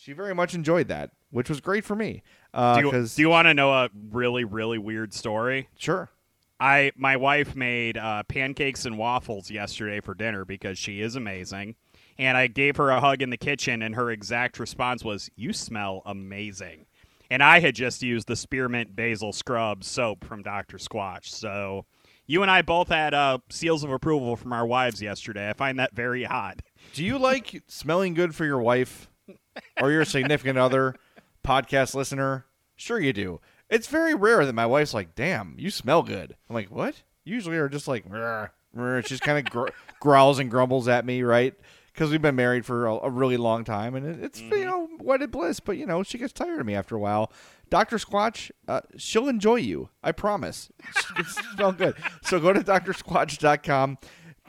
she very much enjoyed that, which was great for me. Uh, do you, do you want to know a really really weird story? Sure. I my wife made uh, pancakes and waffles yesterday for dinner because she is amazing, and I gave her a hug in the kitchen, and her exact response was, "You smell amazing." And I had just used the spearmint basil scrub soap from Dr. Squatch, so you and I both had uh, seals of approval from our wives yesterday. I find that very hot. Do you like smelling good for your wife? or your significant other, podcast listener, sure you do. It's very rare that my wife's like, "Damn, you smell good." I'm like, "What?" Usually, are just like, rrr, rrr. just kind of gr- growls and grumbles at me, right? Because we've been married for a, a, really long time, and it, it's mm-hmm. you know wedded bliss. But you know, she gets tired of me after a while. Doctor Squatch, uh, she'll enjoy you. I promise. It's smell good. So go to drsquatch.com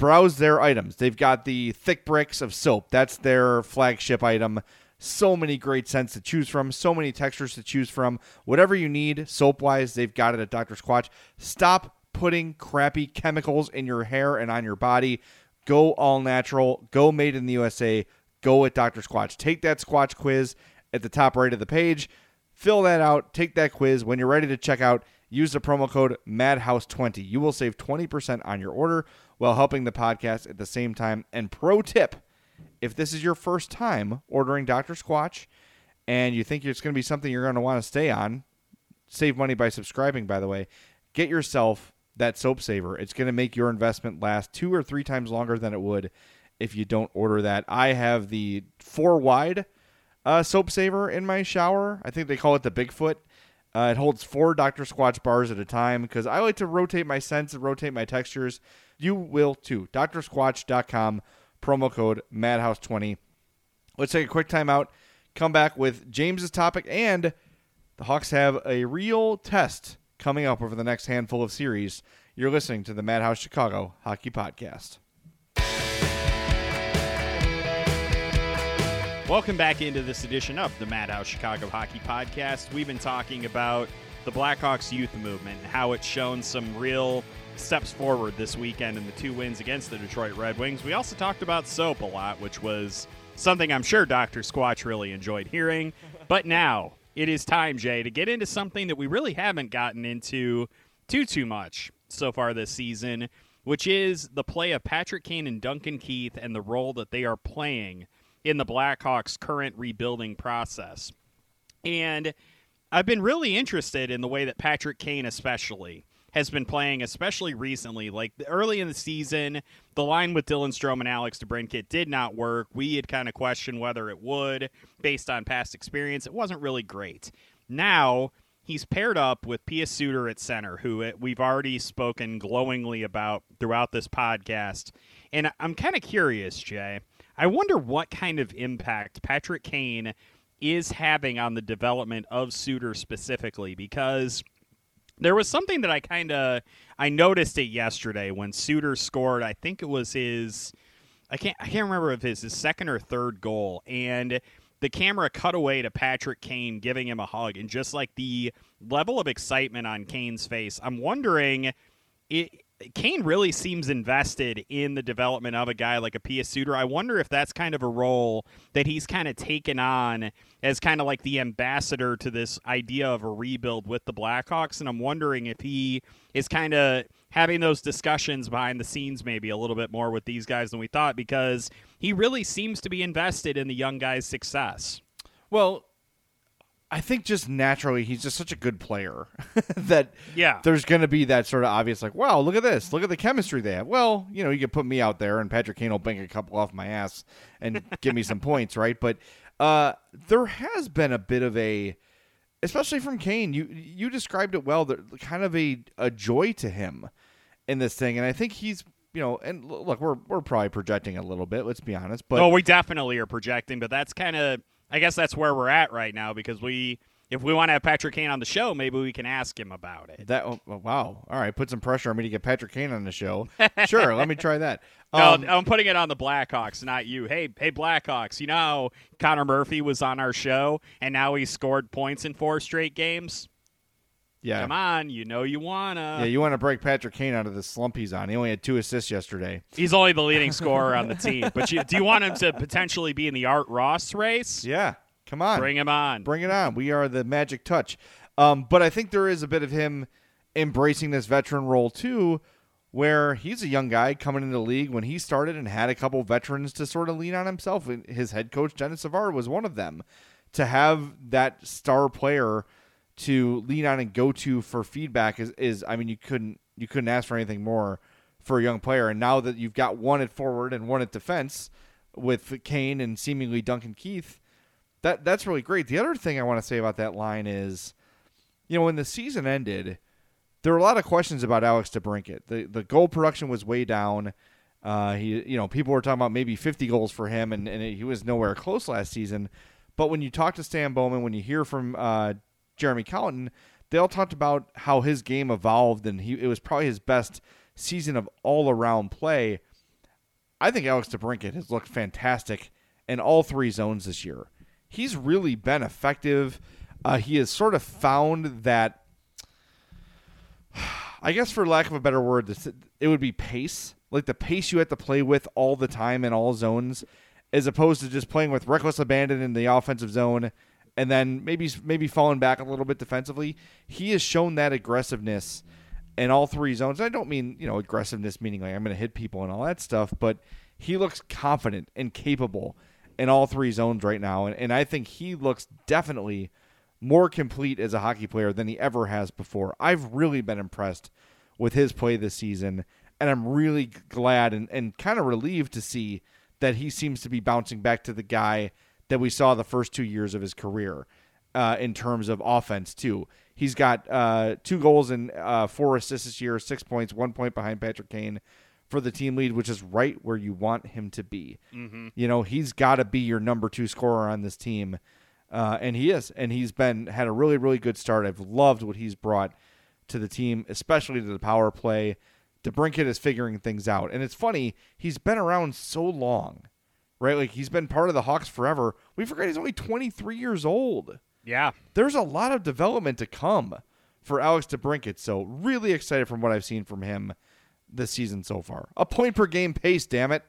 browse their items. They've got the thick bricks of soap. That's their flagship item So many great scents to choose from, so many textures to choose from. Whatever you need, soap wise, they've got it at Dr. Squatch. Stop putting crappy chemicals in your hair and on your body. Go all natural, go made in the USA, go at Dr. Squatch. Take that Squatch quiz at the top right of the page, fill that out, take that quiz. When you're ready to check out, use the promo code MADHOUSE20. You will save 20% on your order while helping the podcast at the same time. And pro tip if this is your first time ordering Dr. Squatch and you think it's going to be something you're going to want to stay on, save money by subscribing, by the way, get yourself that soap saver. It's going to make your investment last two or three times longer than it would if you don't order that. I have the four wide uh, soap saver in my shower. I think they call it the Bigfoot. Uh, it holds four Dr. Squatch bars at a time because I like to rotate my scents and rotate my textures. You will too. DrSquatch.com, promo code Madhouse20. Let's take a quick timeout, come back with James's topic, and the Hawks have a real test coming up over the next handful of series. You're listening to the Madhouse Chicago Hockey Podcast. Welcome back into this edition of the Madhouse Chicago Hockey Podcast. We've been talking about the Blackhawks youth movement and how it's shown some real steps forward this weekend in the two wins against the Detroit Red Wings. We also talked about soap a lot, which was something I'm sure Dr. Squatch really enjoyed hearing. But now it is time, Jay, to get into something that we really haven't gotten into too too much so far this season, which is the play of Patrick Kane and Duncan Keith and the role that they are playing in the Blackhawks' current rebuilding process. And I've been really interested in the way that Patrick Kane, especially, has been playing, especially recently. Like early in the season, the line with Dylan Strome and Alex DeBrincat did not work. We had kind of questioned whether it would based on past experience. It wasn't really great. Now, he's paired up with Pius Suter at center, who uh, we've already spoken glowingly about throughout this podcast. And I'm kind of curious, Jay. I wonder what kind of impact Patrick Kane is having on the development of Suter specifically because there was something that I kind of I noticed it yesterday when Suter scored. I think it was his I can't I can't remember if it's his second or third goal and the camera cut away to Patrick Kane giving him a hug and just like the level of excitement on Kane's face. I'm wondering it Kane really seems invested in the development of a guy like a Pius Suter. I wonder if that's kind of a role that he's kind of taken on as kind of like the ambassador to this idea of a rebuild with the Blackhawks. And I'm wondering if he is kind of having those discussions behind the scenes maybe a little bit more with these guys than we thought because he really seems to be invested in the young guy's success. Well, I think just naturally he's just such a good player that yeah. there's going to be that sort of obvious like, wow, look at this, look at the chemistry they have. Well, you know, you could put me out there and Patrick Kane will bank a couple off my ass and give me some points, right? But uh, there has been a bit of a, especially from Kane. You you described it well. Kind of a a joy to him in this thing, and I think he's you know, and look, we're we're probably projecting a little bit. Let's be honest, but oh, we definitely are projecting, but that's kind of I guess that's where we're at right now because we if we want to have Patrick Kane on the show, maybe we can ask him about it. That oh, wow. All right, put some pressure on me to get Patrick Kane on the show. Sure, let me try that. Um, no, I'm putting it on the Blackhawks, not you. Hey, hey, Blackhawks. You know Connor Murphy was on our show, and now he scored points in four straight games. Yeah, come on, you know you wanna. Yeah, you want to break Patrick Kane out of the slump he's on. He only had two assists yesterday. He's only the leading scorer on the team. But you, do you want him to potentially be in the Art Ross race? Yeah, Come on. Bring him on. Bring it on. We are the magic touch. Um, but I think there is a bit of him embracing this veteran role too, where he's a young guy coming into the league when he started and had a couple veterans to sort of lean on himself. His head coach, Denis Savard, was one of them. To have that star player to lean on and go to for feedback is, is I mean, you couldn't you couldn't ask for anything more for a young player. And now that you've got one at forward and one at defense with Kane and seemingly Duncan Keith, that that's really great. The other thing I want to say about that line is, you know, when the season ended, there were a lot of questions about Alex DeBrincat. The the goal production was way down. Uh, he, you know, people were talking about maybe 50 goals for him, and, and he was nowhere close last season. But when you talk to Stan Bowman, when you hear from uh, Jeremy Colliton, they all talked about how his game evolved, and he it was probably his best season of all around play. I think Alex DeBrincat has looked fantastic in all three zones this year. he's really been effective. Uh, he has sort of found that, I guess, for lack of a better word, it would be pace. Like the pace you have to play with all the time in all zones, as opposed to just playing with reckless abandon in the offensive zone, and then maybe maybe falling back a little bit defensively. He has shown that aggressiveness in all three zones. I don't mean you know aggressiveness meaning like I'm going to hit people and all that stuff, but he looks confident and capable in all three zones right now, and, and I think he looks definitely more complete as a hockey player than he ever has before. I've really been impressed with his play this season, and I'm really glad and, and kind of relieved to see that he seems to be bouncing back to the guy that we saw the first two years of his career uh, in terms of offense, too. He's got uh, two goals and uh, four assists this year, six points, one point behind Patrick Kane for the team lead, which is right where you want him to be. Mm-hmm. You know, he's got to be your number two scorer on this team uh, and he is, and he's been had a really really good start. I've loved what he's brought to the team, especially to the power play. DeBrincat is figuring things out, and it's funny he's been around so long, right? Like he's been part of the Hawks forever. We forget he's only 23 years old. Yeah, there's a lot of development to come for Alex DeBrincat. So really excited from what I've seen from him this season so far. A point per game pace, damn it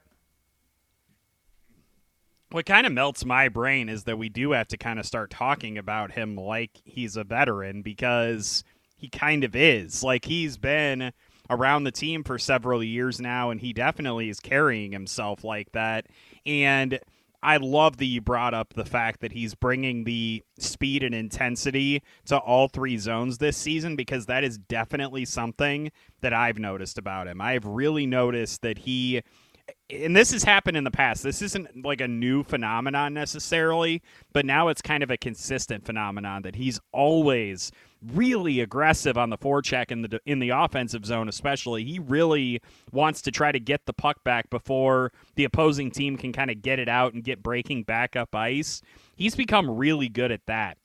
what kind of melts my brain is that we do have to kind of start talking about him like he's a veteran because he kind of is. Like he's been around the team for several years now and he definitely is carrying himself like that. And I love that you brought up the fact that he's bringing the speed and intensity to all three zones this season because that is definitely something that I've noticed about him. I've really noticed that he and this has happened in the past. This isn't like a new phenomenon necessarily, but now it's kind of a consistent phenomenon that he's always really aggressive on the forecheck in the in the offensive zone especially. He really wants to try to get the puck back before the opposing team can kind of get it out and get breaking back up ice. He's become really good at that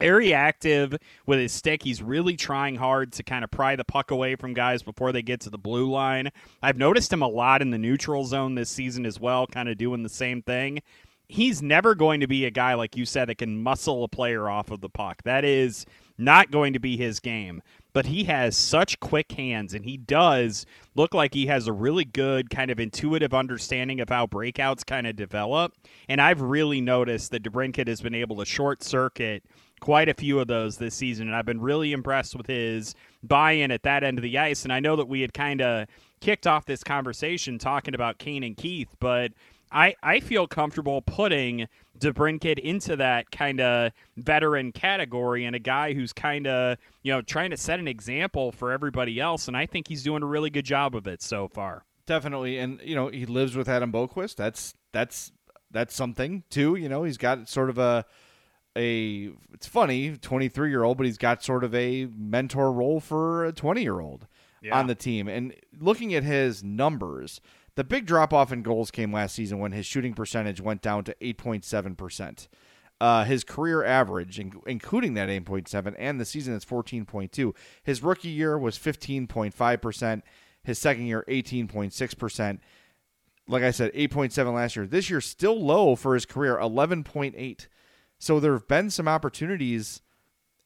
very active with his stick. He's really trying hard to kind of pry the puck away from guys before they get to the blue line. I've noticed him a lot in the neutral zone this season as well, kind of doing the same thing. He's never going to be a guy, like you said, that can muscle a player off of the puck. That is not going to be his game. But he has such quick hands, and he does look like he has a really good kind of intuitive understanding of how breakouts kind of develop. And I've really noticed that DeBrincat has been able to short circuit quite a few of those this season, and I've been really impressed with his buy-in at that end of the ice. And I know that we had kind of kicked off this conversation talking about Kane and Keith, but I I feel comfortable putting DeBrincat into that kind of veteran category and a guy who's kind of you know trying to set an example for everybody else, and I think he's doing a really good job of it so far. Definitely, and you know he lives with Adam Boqvist. That's that's that's something too. You know he's got sort of a a it's funny 23 year old but he's got sort of a mentor role for a 20 year old yeah. on the team. And looking at his numbers the big drop off in goals came last season when his shooting percentage went down to 8.7% uh, his career average including that 8.7 and the season is 14.2 his rookie year was 15.5% his second year 18.6% like i said 8.7 last year. This year still low for his career 11.8 so there have been some opportunities,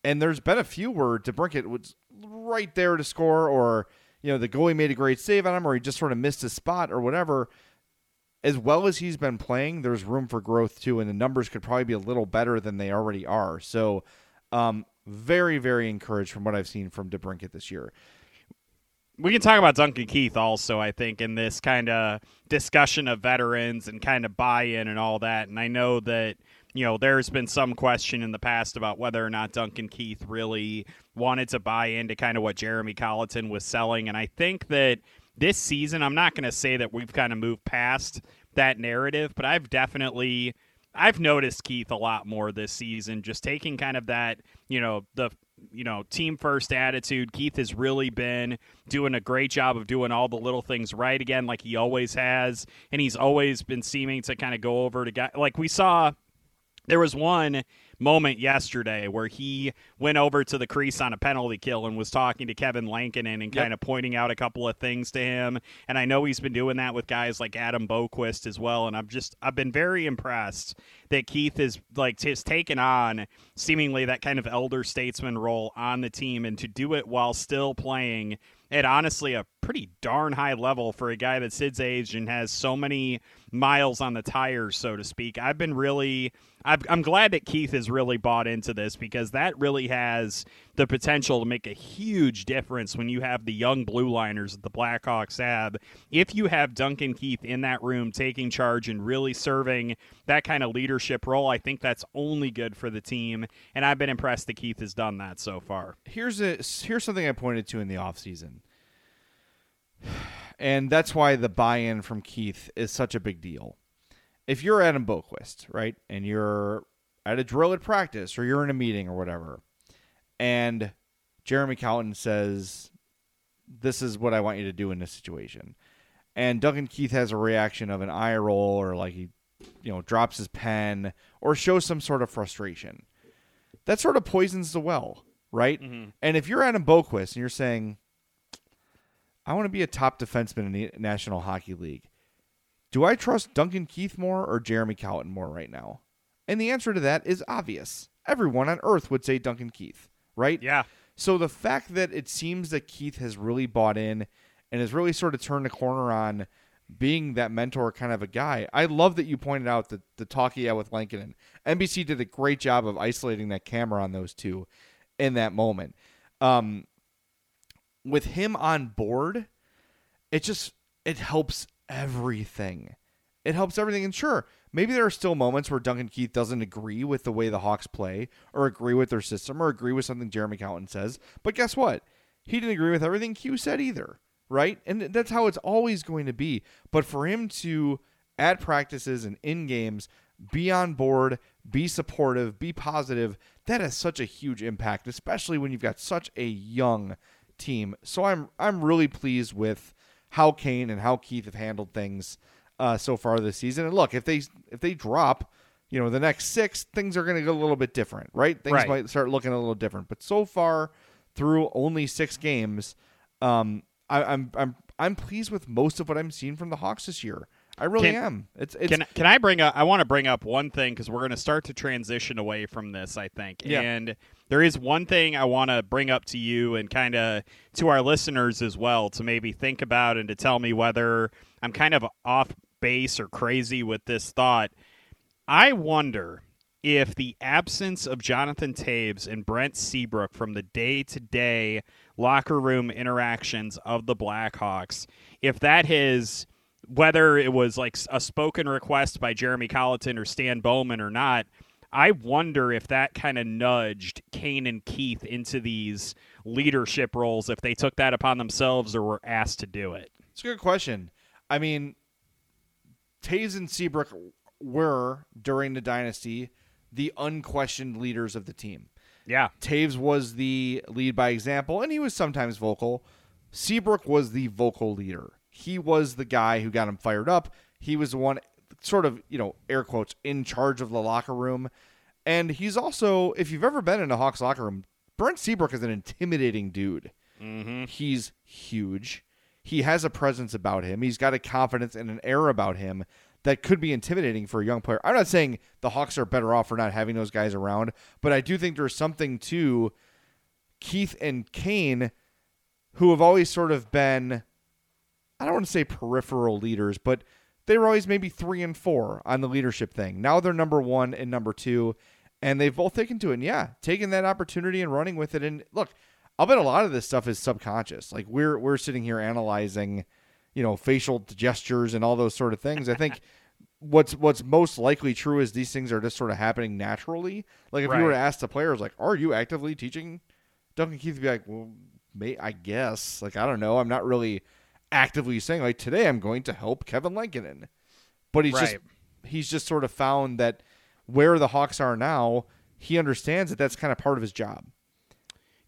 and there's been a few where DeBrincat was right there to score, or you know the goalie made a great save on him, or he just sort of missed his spot, or whatever. As well as he's been playing, there's room for growth too, and the numbers could probably be a little better than they already are. So, um, very, very encouraged from what I've seen from DeBrincat this year. We can talk about Duncan Keith also, I think, in this kind of discussion of veterans and kind of buy in and all that. And I know that you know, there's been some question in the past about whether or not Duncan Keith really wanted to buy into kind of what Jeremy Colliton was selling. And I think that this season, I'm not going to say that we've kind of moved past that narrative, but I've definitely. I've noticed Keith a lot more this season, just taking kind of that, you know, the you know, team first attitude. Keith has really been doing a great job of doing all the little things right again, like he always has, and he's always been seeming to kind of go over to guy like we saw There was one moment yesterday where he went over to the crease on a penalty kill and was talking to Kevin Lankinen and kind of pointing out a couple of things to him. And I know he's been doing that with guys like Adam Boqvist as well. And I'm just I've been very impressed that Keith is like has taken on seemingly that kind of elder statesman role on the team and to do it while still playing at honestly a pretty darn high level for a guy that's Sid's age and has so many miles on the tires, so to speak. I've been really, i am glad that Keith has really bought into this because that really has the potential to make a huge difference when you have the young blue liners that the Blackhawks have. If you have Duncan Keith in that room taking charge and really serving that kind of leadership role, I think that's only good for the team. And I've been impressed that Keith has done that so far. Here's a here's something I pointed to in the offseason. And that's why the buy-in from Keith is such a big deal. If you're Adam Boqvist, right, and you're at a drill at practice or you're in a meeting or whatever, and Jeremy Colliton says, This is what I want you to do in this situation. And Duncan Keith has a reaction of an eye roll or like he, you know, drops his pen or shows some sort of frustration. That sort of poisons the well, right? Mm-hmm. And if you're Adam Boqvist and you're saying, I want to be a top defenseman in the National Hockey League. Do I trust Duncan Keith more or Jeremy Colliton more right now? And the answer to that is obvious. Everyone on earth would say Duncan Keith, right? Yeah. So the fact that it seems that Keith has really bought in and has really sort of turned the corner on being that mentor kind of a guy. I love that you pointed out that the talk he had with Lankinen. NBC did a great job of isolating that camera on those two in that moment. Um, with him on board, it just it helps everything. It helps everything. And sure, maybe there are still moments where Duncan Keith doesn't agree with the way the Hawks play, or agree with their system, or agree with something Jeremy Colliton says. But guess what? He didn't agree with everything Q said either, right? And that's how it's always going to be. But for him to at practices and in games be on board, be supportive, be positive, that has such a huge impact, especially when you've got such a young team. So I'm I'm really pleased with how Kane and how Keith have handled things uh, so far this season. And look, if they if they drop, you know, the next six, things are going to go a little bit different, right? Things right. might start looking a little different. But so far, through only six games, um, I, I'm I'm I'm pleased with most of what I'm seeing from the Hawks this year. I really can, am. It's, it's can can I bring up? I want to bring up one thing because we're going to start to transition away from this. I think, yeah. and there is one thing I want to bring up to you and kind of to our listeners as well to maybe think about and to tell me whether I'm kind of off base or crazy with this thought. I wonder if the absence of Jonathan Toews and Brent Seabrook from the day to day locker room interactions of the Blackhawks, if that has whether it was like a spoken request by Jeremy Colliton or Stan Bowman or not, I wonder if that kind of nudged Kane and Keith into these leadership roles if they took that upon themselves or were asked to do it. It's a good question. I mean, Toews and Seabrook were during the dynasty the unquestioned leaders of the team. Yeah. Toews was the lead by example, and he was sometimes vocal. Seabrook was the vocal leader. He was the guy who got him fired up. He was the one sort of, you know, air quotes, in charge of the locker room. And he's also, if you've ever been in a Hawks locker room, Brent Seabrook is an intimidating dude. Mm-hmm. He's huge. He has a presence about him. He's got a confidence and an air about him that could be intimidating for a young player. I'm not saying the Hawks are better off for not having those guys around, but I do think there's something to Keith and Kane who have always sort of been I don't want to say peripheral leaders, but they were always maybe three and four on the leadership thing. Now they're number one and number two, and they've both taken to it. And yeah, taking that opportunity and running with it. And look, I'll bet a lot of this stuff is subconscious. Like we're we're sitting here analyzing, you know, facial gestures and all those sort of things. I think what's what's most likely true is these things are just sort of happening naturally. Like if right. you were to ask the players, like, are you actively teaching Duncan Keith? To be like, well, may I guess. Like I don't know. I'm not really actively saying like today I'm going to help Kevin Lankinen. But he's right. just he's just sort of found that where the Hawks are now, he understands that that's kind of part of his job.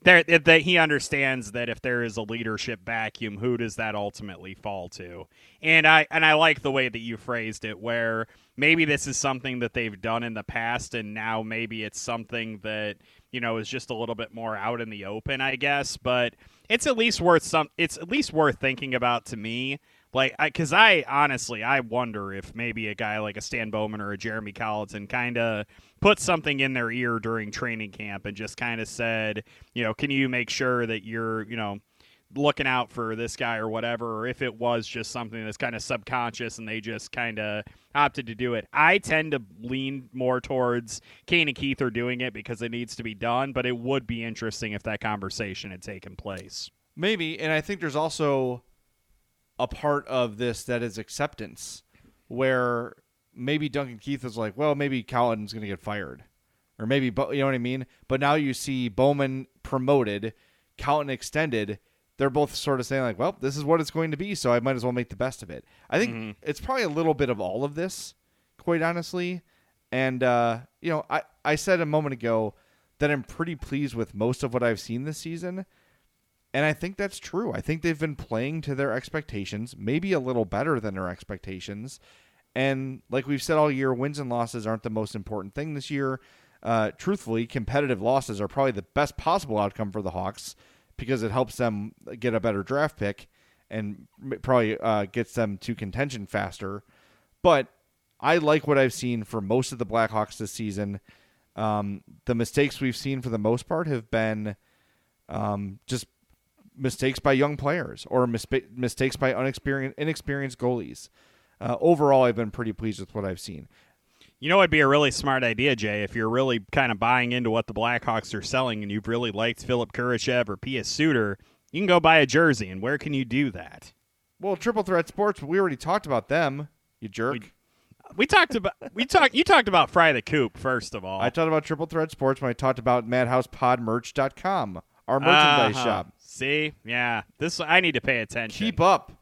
there that he understands that if there is a leadership vacuum, who does that ultimately fall to? And I and I like the way that you phrased it, where maybe this is something that they've done in the past, and now maybe it's something that you know is just a little bit more out in the open, I guess. But it's at least worth some. It's at least worth thinking about to me. Like, because I, I honestly, I wonder if maybe a guy like a Stan Bowman or a Jeremy Colliton kind of put something in their ear during training camp and just kind of said, you know, can you make sure that you're, you know, looking out for this guy or whatever, or if it was just something that's kind of subconscious and they just kind of opted to do it. I tend to lean more towards Kane and Keith are doing it because it needs to be done, but it would be interesting if that conversation had taken place. Maybe, and I think there's also a part of this that is acceptance, where maybe Duncan Keith is like, well, maybe Colliton's going to get fired, or maybe you know what I mean. But now you see Bowman promoted, Colliton extended. They're both sort of saying like, well, this is what it's going to be, so I might as well make the best of it. I think mm-hmm. it's probably a little bit of all of this, quite honestly. And uh, you know, I I said a moment ago that I'm pretty pleased with most of what I've seen this season. And I think that's true. I think they've been playing to their expectations, maybe a little better than their expectations. And like we've said all year, wins and losses aren't the most important thing this year. Uh, truthfully, competitive losses are probably the best possible outcome for the Hawks because it helps them get a better draft pick and probably uh, gets them to contention faster. But I like what I've seen for most of the Blackhawks this season. Um, the mistakes we've seen for the most part have been um, just mistakes by young players or mistakes by inexperienced, inexperienced goalies. Uh, overall, I've been pretty pleased with what I've seen. You know, it'd be a really smart idea, Jay, if you're really kind of buying into what the Blackhawks are selling and you've really liked Philipp Kurashev or Pius Suter, you can go buy a jersey. And where can you do that? Well, Triple Threat Sports, we already talked about them, you jerk. We, we talked about we talked you talked about Fry the Coop first of all. I talked about Triple Threat Sports when I talked about MadhousePodMerch.com, our merchandise uh-huh. shop. See, yeah, this I need to pay attention. Keep up.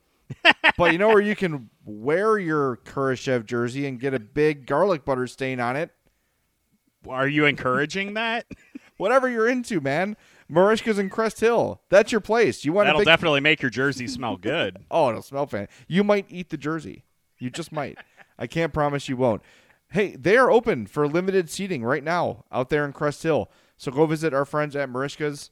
But you know where you can wear your Kurashev jersey and get a big garlic butter stain on it? Are you encouraging that? Whatever you're into, man. Merichka's in Crest Hill. That's your place. You want That'll big... definitely make your jersey smell good. oh, it'll smell fan. You might eat the jersey. You just might. I can't promise you won't. Hey, they are open for limited seating right now out there in Crest Hill. So go visit our friends at Merichka's.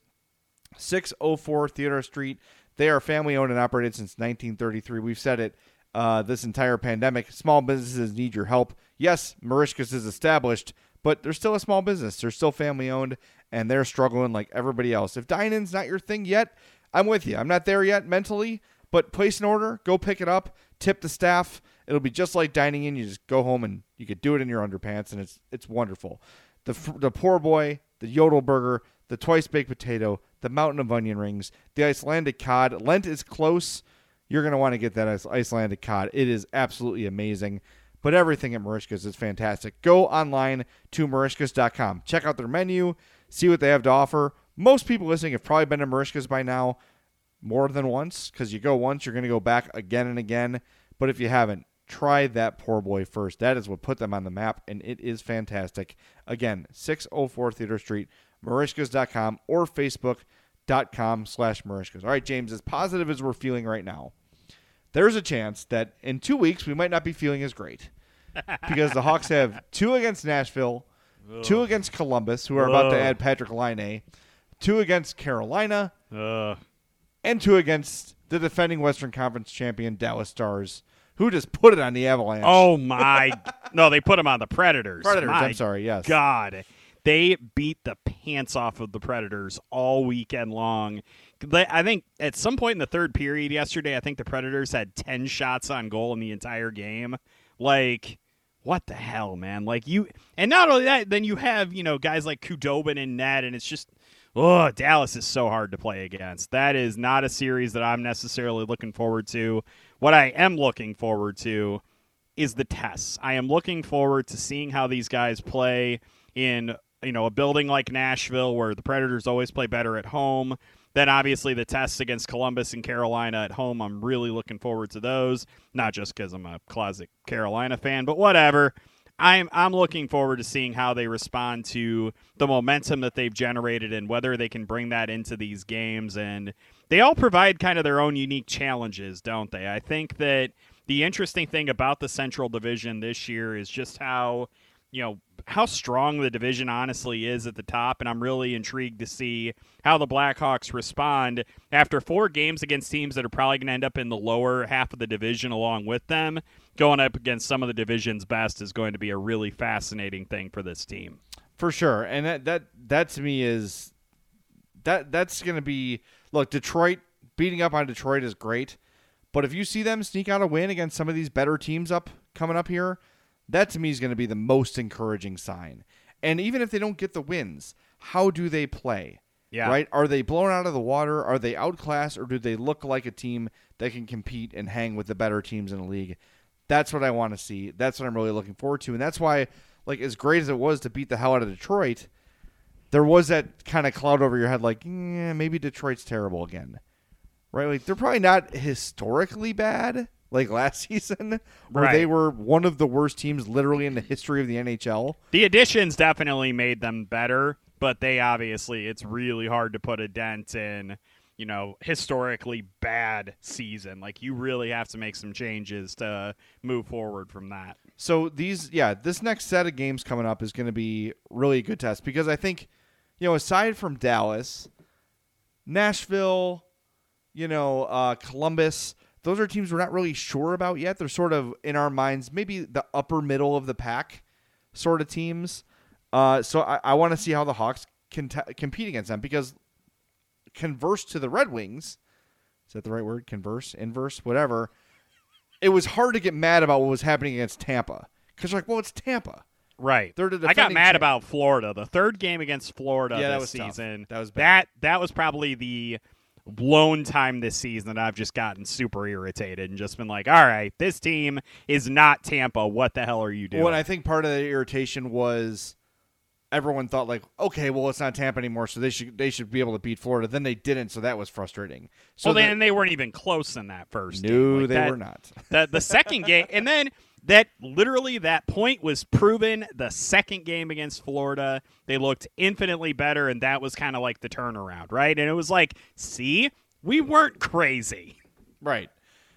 604 Theodore Street. They are family owned and operated since 1933. We've said it uh, this entire pandemic. Small businesses need your help. Yes, Merichka's is established, but they're still a small business. They're still family owned, and they're struggling like everybody else. If dining's not your thing yet, I'm with you. I'm not there yet mentally, but place an order, go pick it up, tip the staff. It'll be just like dining in. You just go home and you could do it in your underpants, and it's it's wonderful. The the poor boy, the yodel burger, the twice baked potato, the mountain of onion rings, the Icelandic cod. Lent is close. You're going to want to get that Icelandic cod. It is absolutely amazing. But everything at Merichka's is fantastic. Go online to Merichka's.com. Check out their menu, see what they have to offer. Most people listening have probably been to Merichka's by now more than once because you go once, you're going to go back again and again. But if you haven't, try that poor boy first. That is what put them on the map, and it is fantastic. Again, 604 Theodore Street, Merichkas.com or Facebook.com slash Merichkas. All right, James, as positive as we're feeling right now, there's a chance that in two weeks we might not be feeling as great because the Hawks have two against Nashville, Ugh. two against Columbus, who are Ugh. about to add Patrick Laine, two against Carolina, Ugh. and two against the defending Western Conference champion Dallas Stars, who just put it on the Avalanche. Oh my! no, they put them on the Predators. Predators. My I'm sorry. Yes. God. They beat the pants off of the Predators all weekend long. I think at some point in the third period yesterday, I think the Predators had 10 shots on goal in the entire game. Like, what the hell, man? Like, you, and not only that, then you have, you know, guys like Khudobin and Ned, and it's just, oh, Dallas is so hard to play against. That is not a series that I'm necessarily looking forward to. What I am looking forward to is the tests. I am looking forward to seeing how these guys play in you know a building like Nashville where the Predators always play better at home. Then obviously the tests against Columbus and Carolina at home. I'm really looking forward to those. Not just because I'm a closet Carolina fan, but whatever. I'm I'm looking forward to seeing how they respond to the momentum that they've generated and whether they can bring that into these games. And they all provide kind of their own unique challenges, don't they? I think that the interesting thing about the Central Division this year is just how you know how strong the division honestly is at the top and I'm really intrigued to see how the Blackhawks respond after four games against teams that are probably going to end up in the lower half of the division along with them going up against some of the division's best is going to be a really fascinating thing for this team. For sure and that that that to me is that that's going to be look Detroit beating up on Detroit is great but if you see them sneak out a win against some of these better teams up coming up here that to me is going to be the most encouraging sign. And even if they don't get the wins, how do they play? Yeah. Right? Are they blown out of the water? Are they outclassed? Or do they look like a team that can compete and hang with the better teams in the league? That's what I want to see. That's what I'm really looking forward to. And that's why, like, as great as it was to beat the hell out of Detroit, there was that kind of cloud over your head, like, yeah, maybe Detroit's terrible again. Right? Like, they're probably not historically bad, like last season, where Right. they were one of the worst teams literally in the history of the NHL. the additions definitely made them better but they obviously it's really hard to put a dent in you know historically bad season like you really have to make some changes to move forward from that So these, yeah, this next set of games coming up is going to be really a good test because I think, you know, aside from Dallas, Nashville, you know, uh, Columbus, those are teams we're not really sure about yet. They're sort of in our minds, maybe the upper middle of the pack sort of teams. Uh, so I, I want to see how the Hawks can t- compete against them because converse to the Red Wings, is that the right word? Converse, inverse, whatever. It was hard to get mad about what was happening against Tampa because like, well, it's Tampa. Right. I got mad champ. about Florida. The third game against Florida Yeah, that this tough. season. That was bad. that that was probably the lone time this season that I've just gotten super irritated and just been like, all right, this team is not Tampa. What the hell are you doing? Well, I think part of the irritation was everyone thought like, okay, well, it's not Tampa anymore, so they should they should be able to beat Florida. Then they didn't, so that was frustrating. So well, then they weren't even close in that first. no, game. Like, they that- were not. The the second game, and then that literally that point was proven. The second game against Florida, they looked infinitely better, and that was kind of like the turnaround, right? And it was like, see, we weren't crazy. Right.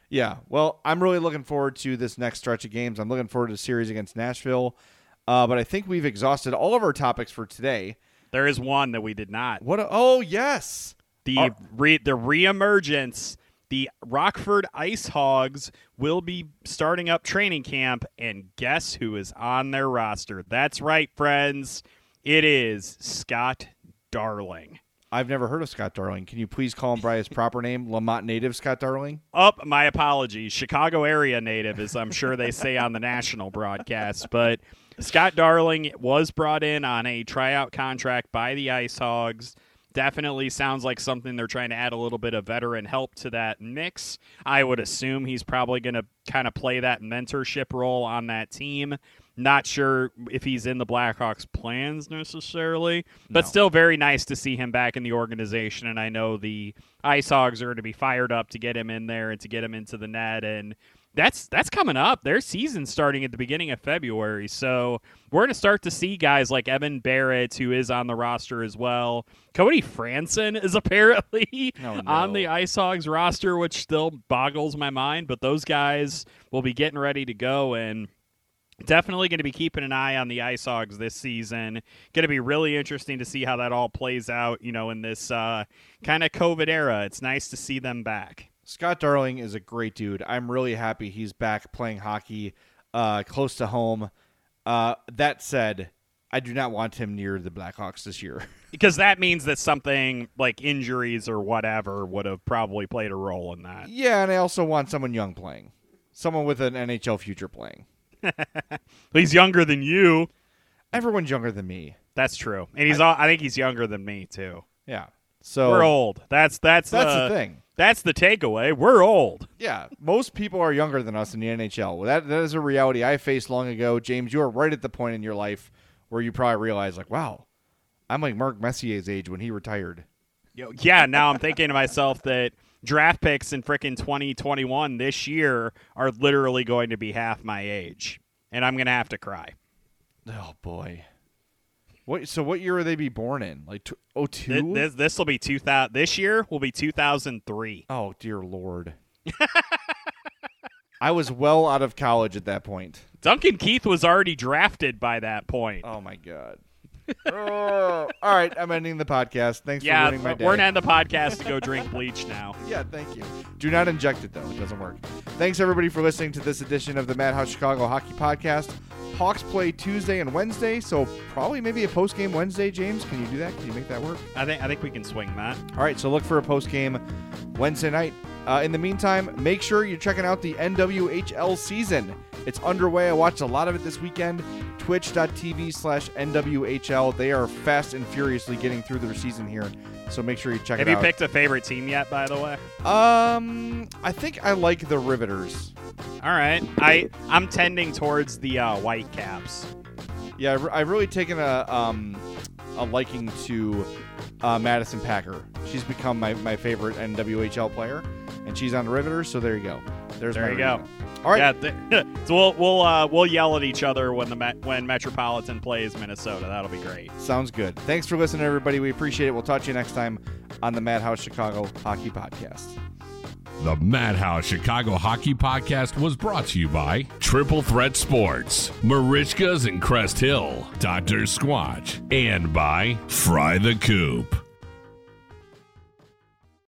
Yeah. Well, I'm really looking forward to this next stretch of games. I'm looking forward to the series against Nashville. Uh, but I think we've exhausted all of our topics for today. There is one that we did not. What? A, oh, yes. The re, the reemergence. The Rockford Ice Hogs will be starting up training camp, and guess who is on their roster? That's right, friends. It is Scott Darling. I've never heard of Scott Darling. Can you please call him by his proper name, Lemont native Scott Darling? Up, my apologies. Chicago area native, as I'm sure they say on the national broadcast. But Scott Darling was brought in on a tryout contract by the Ice Hogs. Definitely sounds like something they're trying to add a little bit of veteran help to that mix. I would assume he's probably going to kind of play that mentorship role on that team. Not sure if he's in the Blackhawks' plans necessarily, but No. still very nice to see him back in the organization. And I know the Ice Hogs are going to be fired up to get him in there and to get him into the net. And that's that's coming up. Their season's starting at the beginning of February, so we're going to start to see guys like Evan Barratt, who is on the roster as well. Cody Franson is apparently Oh, no. on the Ice Hogs roster, which still boggles my mind. But those guys will be getting ready to go and. Definitely going to be keeping an eye on the Ice Hogs this season. Going to be really interesting to see how that all plays out, you know, in this uh, kind of COVID era. It's nice to see them back. Scott Darling is a great dude. I'm really happy he's back playing hockey uh, close to home. Uh, that said, I do not want him near the Blackhawks this year. Because that means that something like injuries or whatever would have probably played a role in that. yeah, and I also want someone young playing, someone with an NHL future playing. He's younger than you. Everyone's younger than me. That's true, and he's. all, I think he's younger than me too. Yeah. So We're old. That's that's That's the, the thing. That's the takeaway. We're old. Yeah, most people are younger than us in the NHL. Well, that that is a reality I faced long ago. James, you are right at the point in your life where you probably realize, like, wow, I'm like Mark Messier's age when he retired. Yo, yeah, now I'm thinking to myself that draft picks in frickin' 2021 this year are literally going to be half my age, and I'm gonna have to cry. Oh boy. What? So what year will they be born in? Like t- oh two? This this will be two thousand. This year will be two thousand three. Oh dear lord. I was well out of college at that point. Duncan Keith was already drafted by that point. Oh my god. Oh. All right, I'm ending the podcast. Thanks yeah, for ruining my day. we're gonna end the podcast to go drink bleach now. Yeah, thank you. Do not inject it though; it doesn't work. Thanks everybody for listening to this edition of the Madhouse Chicago Hockey Podcast. Hawks play Tuesday and Wednesday, so probably maybe a post game Wednesday. James, can you do that? Can you make that work? I think I think we can swing that. All right, so look for a post game Wednesday night. Uh, in the meantime, make sure you're checking out the NWHL season. It's underway. I watched a lot of it this weekend. Twitch.tv slash NWHL. They are fast and furiously getting through their season here. So make sure you check Have it out. Have you picked a favorite team yet? By the way. um, I think I like the Riveters. All right. I I'm tending towards the uh, Whitecaps. Yeah, I've, I've really taken a um a liking to uh, Madison Packer. She's become my, my favorite NWHL player, and she's on the Riveters. So there you go. There's There my you go. All right. Yeah. Th- so we'll we'll uh, we'll yell at each other when the Met- when Metropolitan plays Minnesota. That'll be great. Sounds good. Thanks for listening, everybody. We appreciate it. We'll talk to you next time on the Madhouse Chicago Hockey Podcast. The Madhouse Chicago Hockey Podcast was brought to you by Triple Threat Sports, Merichkas in Crest Hill, Dr. Squatch, and by Fry the Coop.